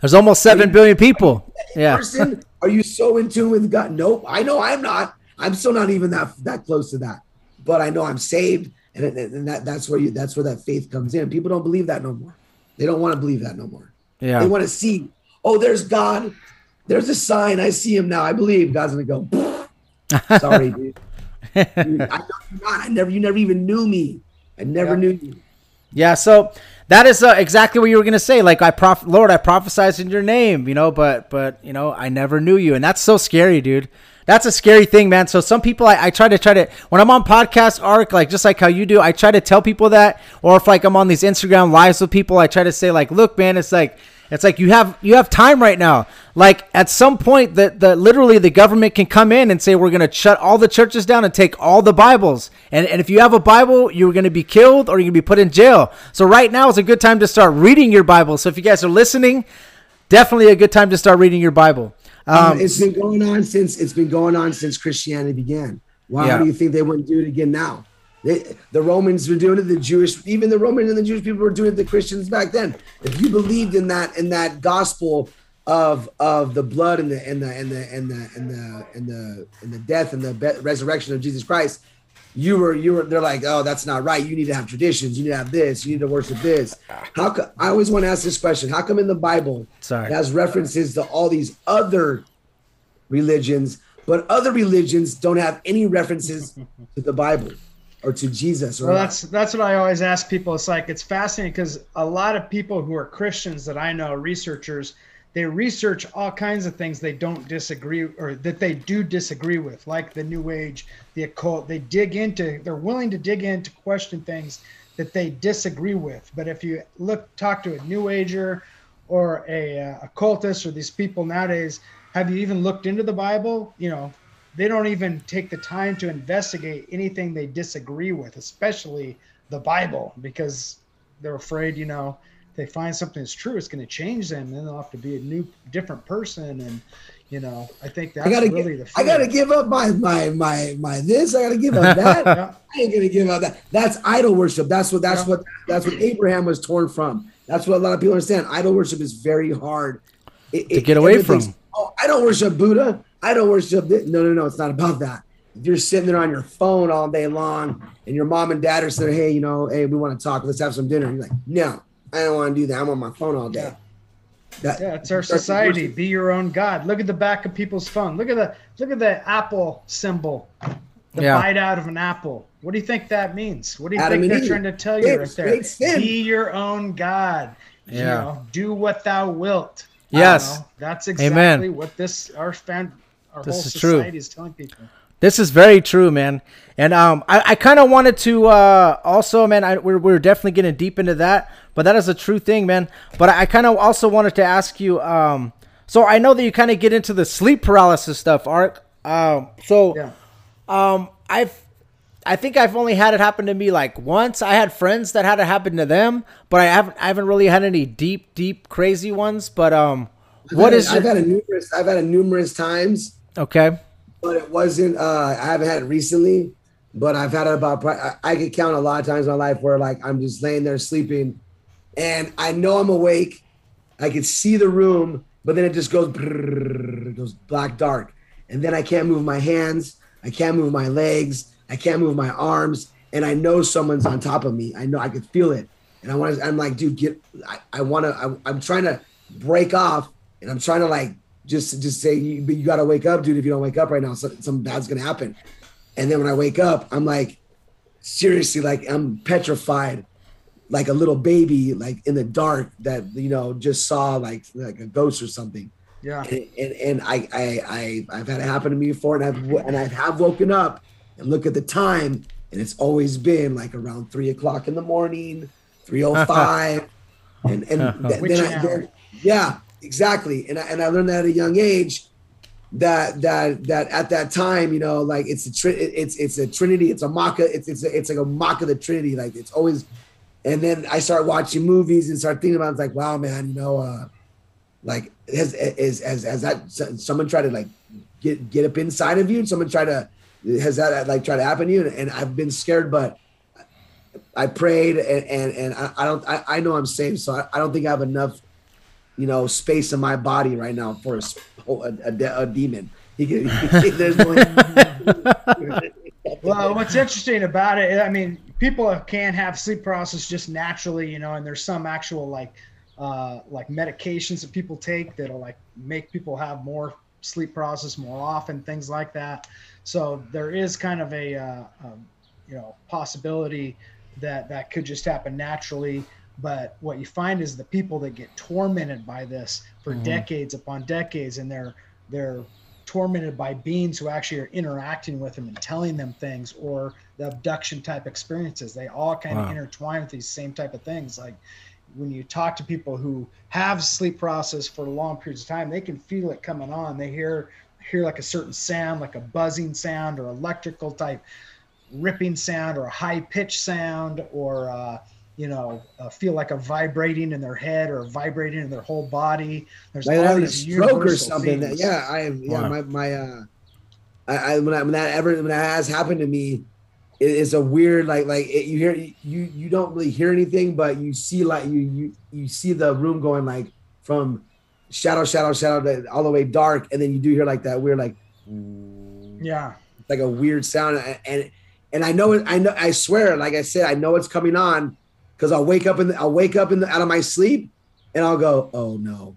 There's almost seven billion people. Yeah. Person, are you so in tune with God? Nope. I know I'm not. I'm still not even that that close to that. But I know I'm saved, and, and that that's where you that's where that faith comes in. People don't believe that no more. They don't want to believe that no more. Yeah. They want to see. Oh, there's God. There's a sign. I see him now. I believe God's gonna go. Sorry, dude. dude. I not. I never. You never even knew me. I never yeah. knew you. Yeah. So that is uh, exactly what you were gonna say. Like I prof, Lord, I prophesied in your name, you know, but but you know, I never knew you, and that's so scary, dude. That's a scary thing, man. So some people, I, I try to try to when I'm on podcast Ark, like just like how you do, I try to tell people that, or if like I'm on these Instagram lives with people, I try to say like, look, man, it's like it's like you have you have time right now. Like at some point, that the literally the government can come in and say we're to shut all the churches down and take all the Bibles. And and if you have a Bible, you're to be killed or you're to be put in jail. So right now is a good time to start reading your Bible. So if you guys are listening, definitely a good time to start reading your Bible. Um, um, it's been going on since it's been going on since Christianity began. Why yeah. do you think they wouldn't do it again now? They, the Romans were doing it. The Jewish, even the Roman and the Jewish people were doing it. The Christians back then. If you believed in that in that gospel of of the blood and the and the and the and the and the and the and the death and the resurrection of Jesus Christ, you were you were. They're like, oh, that's not right. You need to have traditions. You need to have this. You need to worship this. How come? I always want to ask this question. How come in the Bible Sorry. it has references to all these other religions, but other religions don't have any references to the Bible? or to Jesus. Or well, that's that's what I always ask people. It's like it's fascinating because a lot of people who are Christians that I know, researchers, they research all kinds of things they don't disagree or that they do disagree with, like the New Age, the occult. They dig into, they're willing to dig into question things that they disagree with. But if you look, talk to a New Ager or a uh, occultist or these people nowadays, have you even looked into the Bible? You know, they don't even take the time to investigate anything they disagree with, especially the Bible, because they're afraid, you know, they find something that's true, it's going to change them, and then they'll have to be a new, different person. And you know, I think that's I gotta really the. Fear. I gotta give up my my my my this. I gotta give up that. yeah. I ain't gonna give up that. That's idol worship. That's what that's yeah. what that's what Abraham was torn from. That's what a lot of people understand. Idol worship is very hard it, to get away from. Oh, I don't worship Buddha. I don't worship this. No, no, no. It's not about that. If you're sitting there on your phone all day long and your mom and dad are saying, hey, you know, hey, we want to talk. Let's have some dinner. You're like, no, I don't want to do that. I'm on my phone all day. Yeah. That, yeah, it's our society. Be your own God. Look at the back of people's phone. Look at the look at the apple symbol. The yeah. bite out of an apple. What do you think that means? What do you Adam think they're Eve. trying to tell you right there? Be your own God. Yeah. You know, do what thou wilt. Yes. That's exactly Amen. what this our fan our this whole is society true. is telling people. This is very true, man. And um, I, I kind of wanted to uh, also, man, I, we're, we're definitely getting deep into that, but that is a true thing, man. But I, I kind of also wanted to ask you, um, so I know that you kind of get into the sleep paralysis stuff, Ark. Um, so, yeah. um, I've, I think I've only had it happen to me like once. I had friends that had it happen to them, but I haven't, I haven't really had any deep, deep, crazy ones. But um, what I've is? I've had a numerous, I've had it numerous times Okay. But it wasn't. Uh, I haven't had it recently, but I've had it about. I, I could count a lot of times in my life where like I'm just laying there sleeping, and I know I'm awake. I can see the room, but then it just goes brrr, goes black dark, and then I can't move my hands. I can't move my legs. I can't move my arms, and I know someone's on top of me. I know I could feel it, and I want to. I'm like, dude, get. I, I want to. I'm trying to break off, and I'm trying to like just just say, you, but you got to wake up, dude. If you don't wake up right now, something bad's gonna happen. And then when I wake up, I'm like, seriously, like I'm petrified, like a little baby, like in the dark that you know just saw like like a ghost or something. Yeah. And and, and I, I I I've had it happen to me before, and I've and I have woken up and look at the time, and it's always been like around three o'clock in the morning, three o five, and and th- then I, then, yeah, exactly. And I, and I learned that at a young age that that that at that time, you know, like it's a tri- it's it's a Trinity, it's a Maca, it's it's a, it's like a mock of the Trinity. Like it's always. And then I start watching movies and start thinking about it. it's like, wow, man, you know, uh, like has is has has that someone tried to like get get up inside of you? and Someone try to has that like try to happen to you? And, and I've been scared, but I prayed and and, and I, I don't I, I know I'm safe, so I, I don't think I have enough you know, space in my body right now for a a, a, a demon. Well, what's interesting about it, I mean, people can have sleep paralysis just naturally, you know, and there's some actual like uh, like medications that people take that'll like make people have more sleep paralysis more often, things like that. So there is kind of a, uh, um, you know possibility that that could just happen naturally. But what you find is the people that get tormented by this for mm-hmm. decades upon decades, and they're they're tormented by beings who actually are interacting with them and telling them things, or the abduction type experiences. They all kind wow. of intertwine with these same type of things. Like when you talk to people who have sleep paralysis for long periods of time, they can feel it coming on. They hear hear like a certain sound, like a buzzing sound or electrical type ripping sound or a high pitch sound or uh, you know uh, feel like a vibrating in their head or vibrating in their whole body. There's like all these a stroke or something. That, yeah, I yeah wow. my my uh, I, I, when I when that ever when that has happened to me, it, it's a weird like like it, you hear you you don't really hear anything, but you see like you you you see the room going like from shadow shadow shadow all the way dark, and then you do hear like that weird like yeah like a weird sound and, and and I know it. I know. I swear, like I said, I know it's coming on because I'll wake up in. The, I'll wake up in the, out of my sleep, and I'll go, "Oh no!"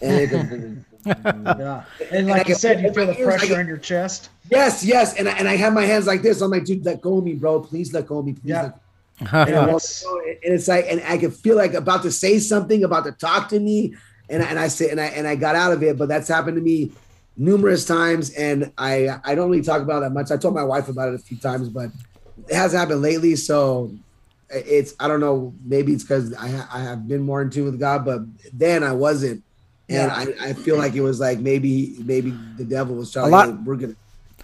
And yeah, and like you said, you feel the pressure on your chest. Yes, yes, and I, and I have my hands like this. I'm like, dude, let go of me, bro. Please let go of me. Please. Yeah. and, and, it's like, and I can feel like about to say something, about to talk to me, and and I say, and I and I got out of it, but that's happened to me numerous times, and I I don't really talk about that much. I told my wife about it a few times, but it hasn't happened lately. So it's I don't know. Maybe it's because I I have been more in tune with God, but then I wasn't, and yeah. I, I feel like it was like maybe maybe the devil was trying. A lot, we're gonna.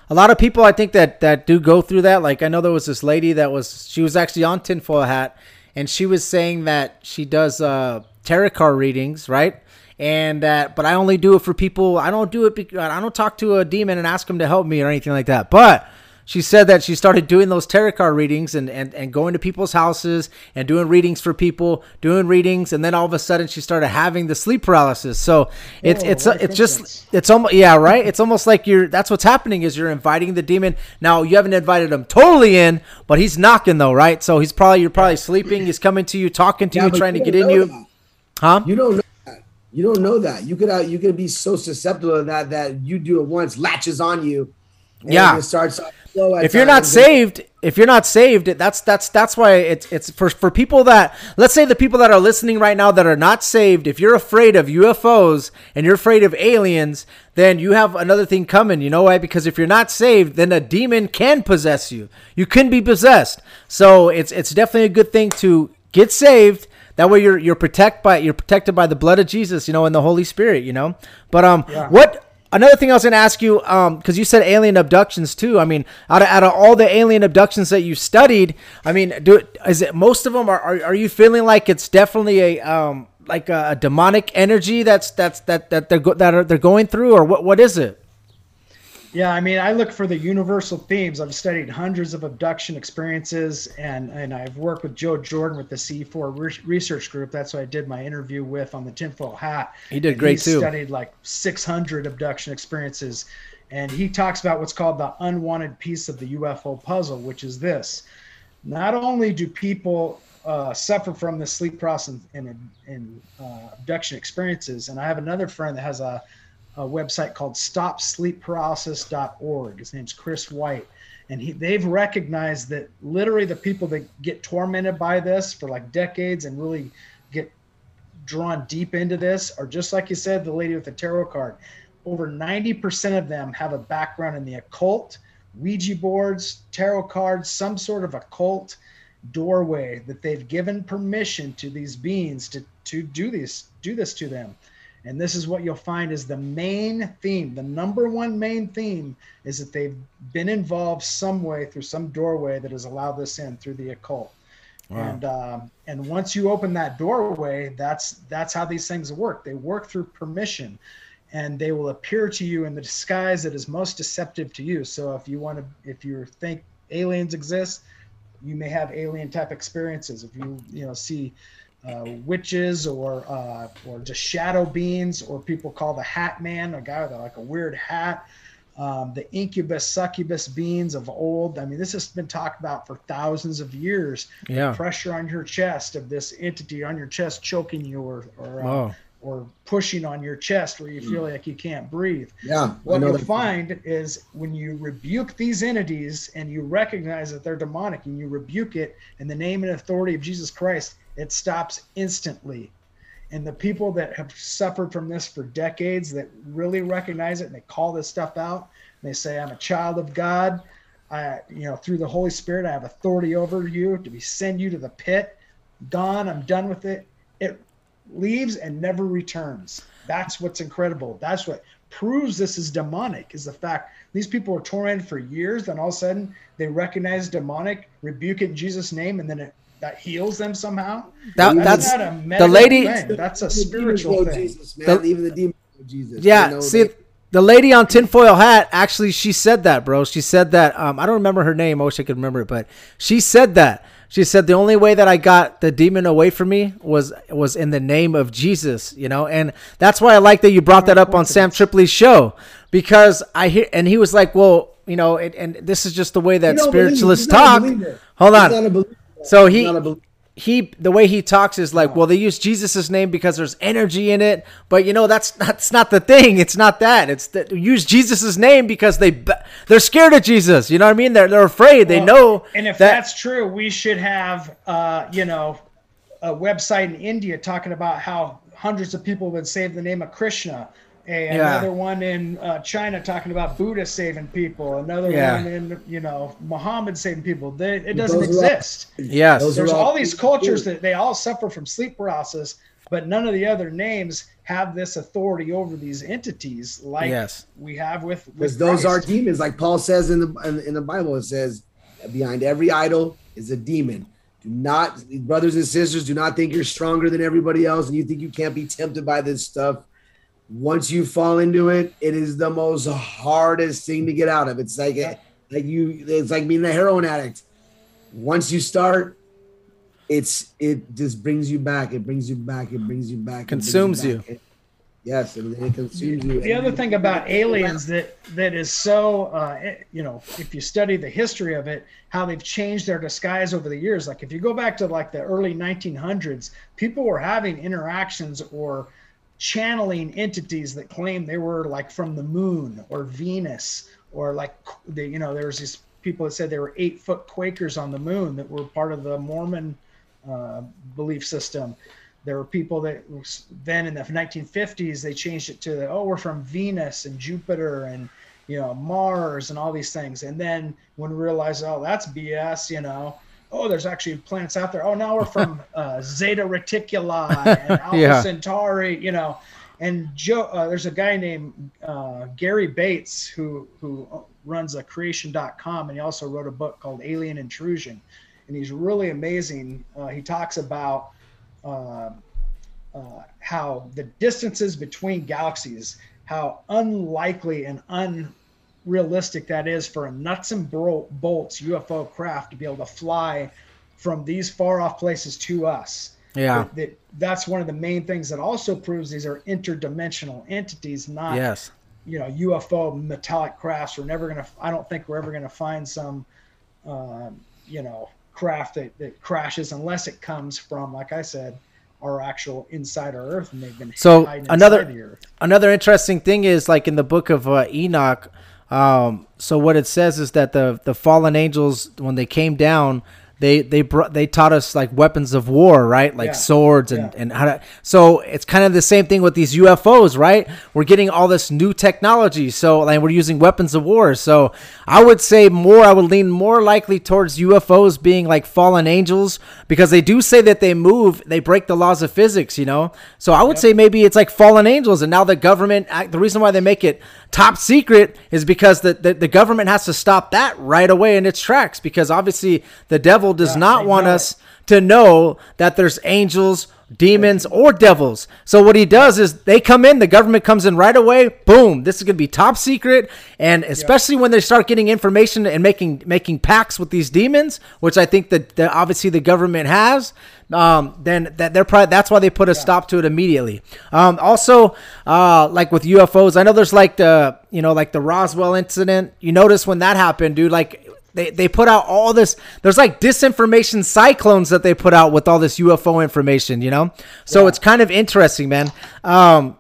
A lot of people, I think that that do go through that. Like I know there was this lady that was she was actually on tinfoil hat, and she was saying that she does uh tarot card readings, right? and that but I only do it for people. I don't do it because I don't talk to a demon and ask him to help me or anything like that. But she said that she started doing those tarot card readings and, and, and going to people's houses and doing readings for people, doing readings, and then all of a sudden she started having the sleep paralysis. So it's oh, it's it's just it's almost yeah right. It's almost like you're that's what's happening is you're inviting the demon. Now you haven't invited him totally in, but he's knocking though, right? So he's probably you're probably sleeping. He's coming to you, talking to yeah, you, trying to get in you. That. Huh? You don't know you don't know that. You could uh, you could be so susceptible to that that you do it once, latches on you. yeah. It starts if you're not saved, if you're not saved, that's that's that's why it's it's for for people that let's say the people that are listening right now that are not saved. If you're afraid of UFOs and you're afraid of aliens, then you have another thing coming. You know why? Because if you're not saved, then a demon can possess you. You can be possessed. So it's it's definitely a good thing to get saved that way you're you're protected by you're protected by the blood of Jesus, you know, and the Holy Spirit, you know. But um, yeah. what another thing I was going to ask you, um, because you said alien abductions too. I mean, out of, out of all the alien abductions that you studied, I mean, do is it most of them are are, are you feeling like it's definitely a um like a, a demonic energy that's that's that that they're go, that are they're going through, or what what is it? Yeah, I mean, I look for the universal themes. I've studied hundreds of abduction experiences, and and I've worked with Joe Jordan with the C4 research group. That's what I did my interview with on the tinfoil hat. He did and great he too. Studied like 600 abduction experiences, and he talks about what's called the unwanted piece of the UFO puzzle, which is this: not only do people uh, suffer from the sleep process and, and, uh, abduction experiences, and I have another friend that has a a website called stopsleepparalysis.org. His name's Chris White. And he, they've recognized that literally the people that get tormented by this for like decades and really get drawn deep into this are just like you said, the lady with the tarot card. Over 90% of them have a background in the occult, Ouija boards, tarot cards, some sort of occult doorway that they've given permission to these beings to, to do this, do this to them. And this is what you'll find is the main theme. The number one main theme is that they've been involved some way through some doorway that has allowed this in through the occult. Wow. And um, and once you open that doorway, that's that's how these things work. They work through permission, and they will appear to you in the disguise that is most deceptive to you. So if you want to, if you think aliens exist, you may have alien type experiences. If you you know see uh, witches or uh, or just shadow beings, or people call the Hat Man, a guy with like a weird hat. Um, the incubus, succubus beings of old. I mean, this has been talked about for thousands of years. Yeah. The pressure on your chest of this entity on your chest choking you or or, uh, or pushing on your chest where you feel like you can't breathe. Yeah. What you'll find is when you rebuke these entities and you recognize that they're demonic and you rebuke it in the name and authority of Jesus Christ, it stops instantly. And the people that have suffered from this for decades that really recognize it and they call this stuff out, they say, I'm a child of God. I, you know, through the Holy Spirit, I have authority over you to be send you to the pit. Gone, I'm done with it. It leaves and never returns. That's what's incredible. That's what proves this is demonic is the fact these people were tormented for years, then all of a sudden they recognize demonic, rebuke it in Jesus' name, and then it that heals them somehow. That, that's, that's the lady. Thing. That's a spiritual thing. Jesus, man. The, Even the demons Jesus. Yeah. See, that. the lady on tinfoil hat actually she said that, bro. She said that. Um, I don't remember her name. I wish I could remember it, but she said that. She said the only way that I got the demon away from me was was in the name of Jesus, you know, and that's why I like that you brought that up on Sam Tripoli's show because I hear and he was like, well, you know, it, and this is just the way that spiritualists talk. Hold on. So he he the way he talks is like, well, they use Jesus's name because there's energy in it, but you know that's that's not the thing. It's not that. It's that use Jesus's name because they they're scared of Jesus. You know what I mean? They're they're afraid. They know. And if that, that's true, we should have uh, you know a website in India talking about how hundreds of people would save the name of Krishna a, yeah. another one in uh, China talking about Buddha saving people. Another yeah. one in you know Muhammad saving people. They, it doesn't Those exist. yes, there's all, all these cultures that they all suffer from sleep paralysis, but none of the other names have this authority over these entities like yes. we have with. Because those are demons, like Paul says in the in, in the Bible. It says, "Behind every idol is a demon." Do not, brothers and sisters, do not think you're stronger than everybody else, and you think you can't be tempted by this stuff once you fall into it, it is the most hardest thing to get out of. It's like a, like you it's like being a heroin addict. Once you start, it's it just brings you back. It brings you back. It brings you back. Consumes you. Back. you. yes, it, it, consumes you. The other thing about aliens that that is so uh, you know, if you study the history of it, how they've changed their disguise over the years. Like if you go back to like the early 1900s, people were having interactions or channeling entities that claim they were like from the moon or Venus or like the you know there's these people that said they were eight foot Quakers on the moon that were part of the Mormon uh, belief system. There were people that then in the 1950s they changed it to oh we're from Venus and Jupiter and you know Mars and all these things and then when we realized oh that's BS you know oh, there's actually planets out there. Oh, now we're from uh, Zeta Reticuli and Alpha yeah. Centauri, you know. And Joe, uh, there's a guy named uh, Gary Bates who who runs a creation.com, and he also wrote a book called Alien Intrusion, and he's really amazing. Uh, he talks about uh, uh, how the distances between galaxies, how unlikely and un realistic that is for a nuts and bolts UFO craft to be able to fly from these far off places to us. Yeah. That, that, that's one of the main things that also proves these are interdimensional entities, not yes. you know UFO metallic crafts. We're never gonna. I don't think we're ever gonna find some, uh, you know, craft that, that crashes unless it comes from, like I said, our actual inside our Earth, and they've been so another another interesting thing is like in the book of uh, Enoch um, so what it says is that the the fallen angels, when they came down, they they brought they taught us like weapons of war right like yeah. swords and yeah. and how to so it's kind of the same thing with these ufos right we're getting all this new technology so like we're using weapons of war so i would say more i would lean more likely towards ufos being like fallen angels because they do say that they move they break the laws of physics you know so i would yep. say maybe it's like fallen angels and now the government the reason why they make it top secret is because the, the, the government has to stop that right away in its tracks because obviously the devil does yeah, not want us to know that there's angels, demons, or devils. So what he does is they come in, the government comes in right away. Boom, this is going to be top secret, and especially when they start getting information and making making pacts with these demons, which I think that, that obviously the government has. Um, then that they're probably that's why they put a stop to it immediately. Um, also, uh, like with UFOs, I know there's like the you know like the Roswell incident. You notice when that happened, dude. Like they, they put out all this there's like disinformation cyclones that they put out with all this ufo information you know? So yeah. it's kind of interesting man. Um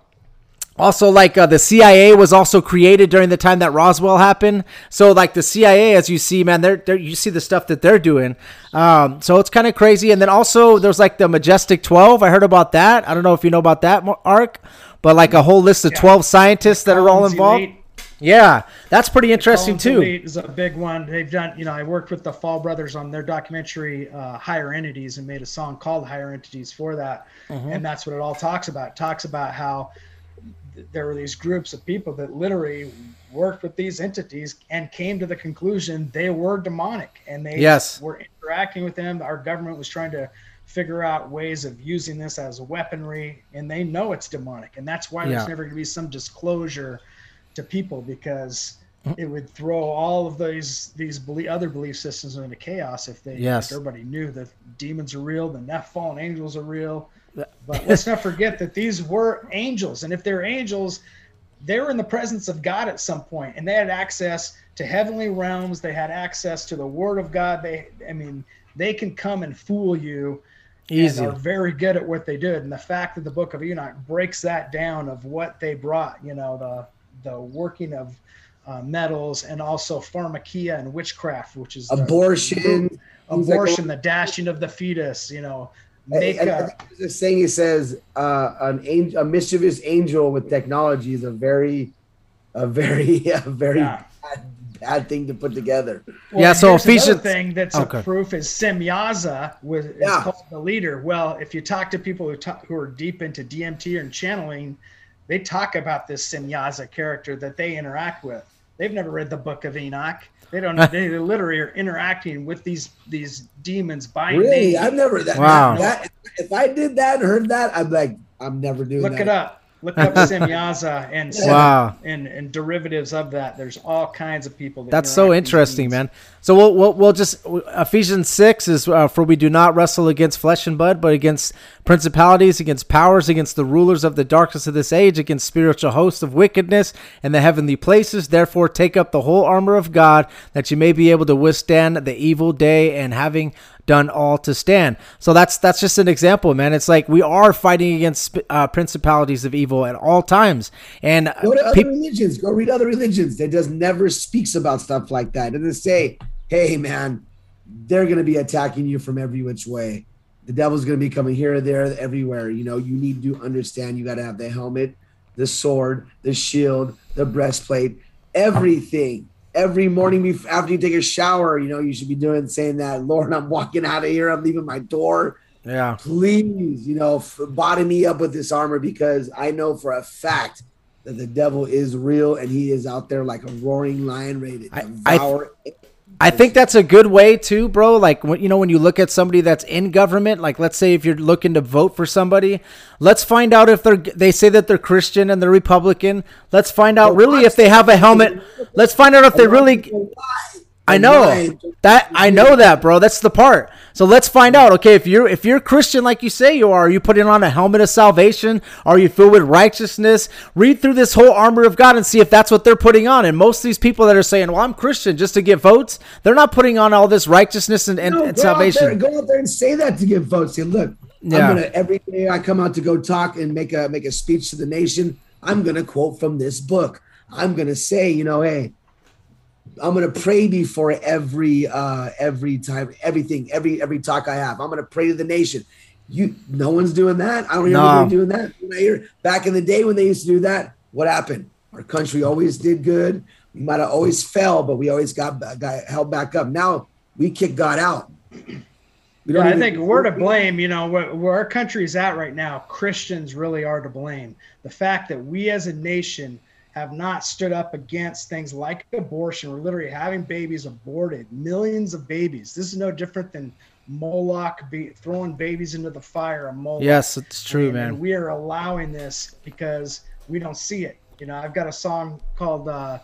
also like uh, the cia was also created during the time that roswell happened. So like the cia as you see man they're, they're you see the stuff that they're doing. Um, so it's kind of crazy. And then also there's like the majestic 12 i heard about that. I don't know if you know about that Ark but like a whole list of 12 scientists that are all involved. elite yeah, that's pretty interesting too. Is a big one. They've done. You know, I worked with the Fall Brothers on their documentary uh, "Higher Entities" and made a song called "Higher Entities" for that, mm-hmm. and that's what it all talks about. It talks about how there were these groups of people that literally worked with these entities and came to the conclusion they were demonic, and they yes. were interacting with them. Our government was trying to figure out ways of using this as weaponry, and they know it's demonic, and that's why yeah. there's never going to be some disclosure to people because it would throw all of these these belief, other belief systems into chaos if they yes. if everybody knew that demons are real, the Neph fallen angels are real. But let's not forget that these were angels, and if they're angels, they were in the presence of God at some point, and they had access to heavenly realms. They had access to the Word of God. They, I mean, they can come and fool you. Easy. And are very good at what they did. And the fact that the Book of Enoch breaks that down of what they brought, you know, the the working of uh, metals and also pharmakeia and witchcraft, which is abortion, the, abortion, like, the dashing of the fetus. You know, make and, a, the saying it says uh, an angel, a mischievous angel with technology is a very, a very, a very yeah. bad, bad, thing to put together. Well, yeah. So Ephesians thing that's okay. a proof is Semyaza was is yeah. called the leader. Well, if you talk to people who talk, who are deep into DMT and channeling they talk about this Semyaza character that they interact with. They've never read the Book of Enoch. They don't. they literally are interacting with these these demons by really. Name. I've never that. Wow. That, if I did that and heard that, I'm like, I'm never doing. Look that. it up. Look up Semyaza and wow. and and derivatives of that. There's all kinds of people. That That's so interesting, man. So we'll, we'll, we'll just Ephesians six is uh, for we do not wrestle against flesh and blood, but against principalities, against powers, against the rulers of the darkness of this age, against spiritual hosts of wickedness in the heavenly places. Therefore, take up the whole armor of God, that you may be able to withstand the evil day, and having done all to stand. So that's that's just an example, man. It's like we are fighting against uh, principalities of evil at all times. And go to other pe- religions. Go read other religions. That does never speaks about stuff like that. And doesn't say, "Hey, man, they're going to be attacking you from every which way." The devil's going to be coming here, there, everywhere. You know, you need to understand. You got to have the helmet, the sword, the shield, the breastplate, everything every morning after you take a shower, you know, you should be doing saying that, Lord, I'm walking out of here. I'm leaving my door. Yeah. Please, you know, body me up with this armor because I know for a fact that the devil is real and he is out there like a roaring lion ready to devour I, I, I think that's a good way too, bro. Like when you know when you look at somebody that's in government, like let's say if you're looking to vote for somebody, let's find out if they're they say that they're Christian and they're Republican. Let's find out really if they have a helmet. Let's find out if they really I know that I know that, bro. That's the part. So let's find out. Okay, if you're if you're Christian like you say you are, are you putting on a helmet of salvation? Are you filled with righteousness? Read through this whole armor of God and see if that's what they're putting on. And most of these people that are saying, "Well, I'm Christian just to get votes," they're not putting on all this righteousness and, and, no, and salvation. Out there, go out there and say that to get votes. Say, look, yeah. I'm gonna every day I come out to go talk and make a make a speech to the nation. I'm gonna quote from this book. I'm gonna say, you know, hey I'm gonna pray before every uh every time everything every every talk I have. I'm gonna pray to the nation. You no one's doing that. I don't hear no. anybody doing that. Hear back in the day when they used to do that, what happened? Our country always did good. We might have always fell, but we always got got held back up. Now we kick God out. Yeah, I think we're to blame. You know where, where our country is at right now. Christians really are to blame. The fact that we as a nation have not stood up against things like abortion. We're literally having babies aborted, millions of babies. This is no different than Moloch be throwing babies into the fire. Moloch. Yes, it's true, and, man. And we are allowing this because we don't see it. You know, I've got a song called uh,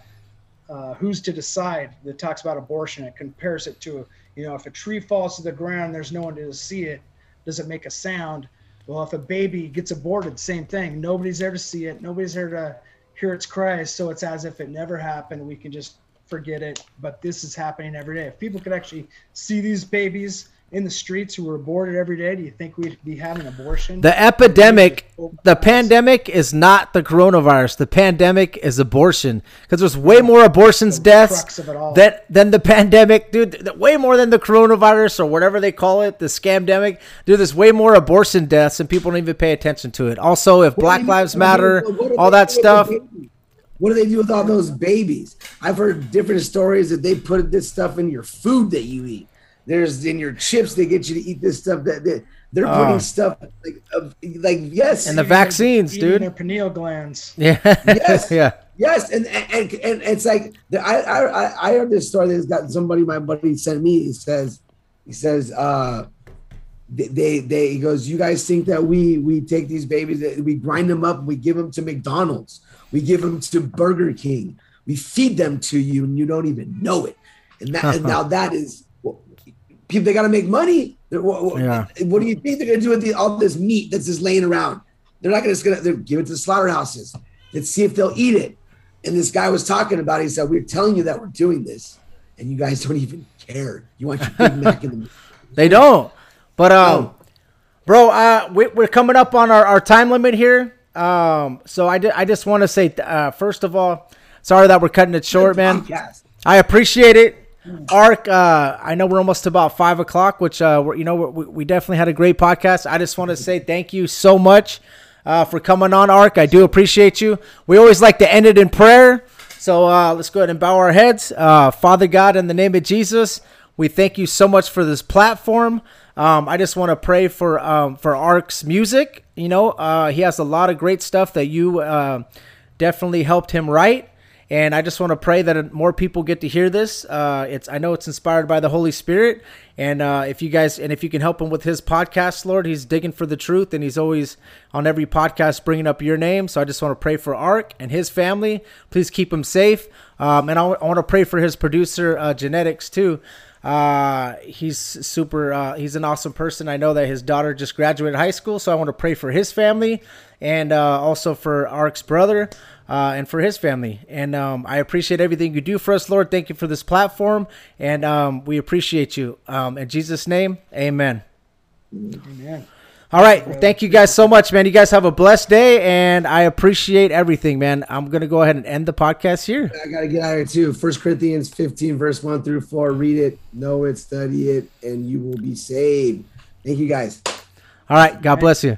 uh, "Who's to Decide" that talks about abortion. It compares it to, you know, if a tree falls to the ground, there's no one to see it. Does it make a sound? Well, if a baby gets aborted, same thing. Nobody's there to see it. Nobody's there to hear its Christ. So it's as if it never happened. We can just forget it. But this is happening every day. If people could actually see these babies in the streets who were aborted every day, do you think we'd be having abortion? The epidemic, the pandemic is not the coronavirus. The pandemic is abortion because there's way more abortions The deaths crux of it all. than than the pandemic, dude. Way more than the coronavirus or whatever they call it, the scamdemic. Dude, there's way more abortion deaths and people don't even pay attention to it. Also, if Black What you- Lives Matter, what all that stuff. What do they do with all those babies? I've heard different stories that they put this stuff in your food that you eat. There's in your chips. They get you to eat this stuff that, that they're Oh. putting stuff like of, like yes And the vaccines, Eating dude. Their pineal glands. Yeah, Yes. yeah. Yes, and and, and it's like the, I, I I heard this story that's got somebody my buddy sent me. He says he says uh they, they they he goes you guys think that we we take these babies that we grind them up and we give them to McDonald's we give them to Burger King we feed them to you and you don't even know it and that and now that is well, people they got to make money what, Yeah. what do you think they're gonna do with the, all this meat that's just laying around they're not gonna just gonna give it to the slaughterhouses let's see if they'll eat it and this guy was talking about it. He said, We're telling you that we're doing this, and you guys don't even care. You want your Big Mac in the They don't. But um, No. bro, uh, we, we're coming up on our, our time limit here. Um, so I, di- I just want to say, uh, first of all, sorry that we're cutting it short, man. I appreciate it. Ark, uh, I know we're almost about five o'clock, which uh, you know we, we definitely had a great podcast. I just want to say thank you so much uh, for coming on, Ark. I do appreciate you. We always like to end it in prayer, so uh, let's go ahead and bow our heads. Uh, Father God, in the name of Jesus, we thank you so much for this platform. Um, I just want to pray for um, for Ark's music. You know, uh, he has a lot of great stuff that you definitely helped him write and I just want to pray that more people get to hear this. Uh, it's I know it's inspired by the Holy Spirit, and uh, if you guys and if you can help him with his podcast, Lord, he's digging for the truth, and he's always on every podcast bringing up your name. So I just want to pray for Ark and his family. Please keep him safe, um, and I, I want to pray for his producer, uh, Genetics, too. Uh, he's super. Uh, he's an awesome person. I know that his daughter just graduated high school, so I want to pray for his family and uh, also for Ark's brother uh, and for his family. And um, I appreciate everything you do for us, Lord. Thank you for this platform, and um, we appreciate you. Um, in Jesus' name, Amen. Amen. All right, well, thank you guys so much, man. You guys have a blessed day, and I appreciate everything, man. I'm gonna go ahead and end the podcast here. I gotta get out of here too. First Corinthians 15, verse 1 through 4. Read it, know it, study it, and you will be saved. Thank you guys. All right, God bless you.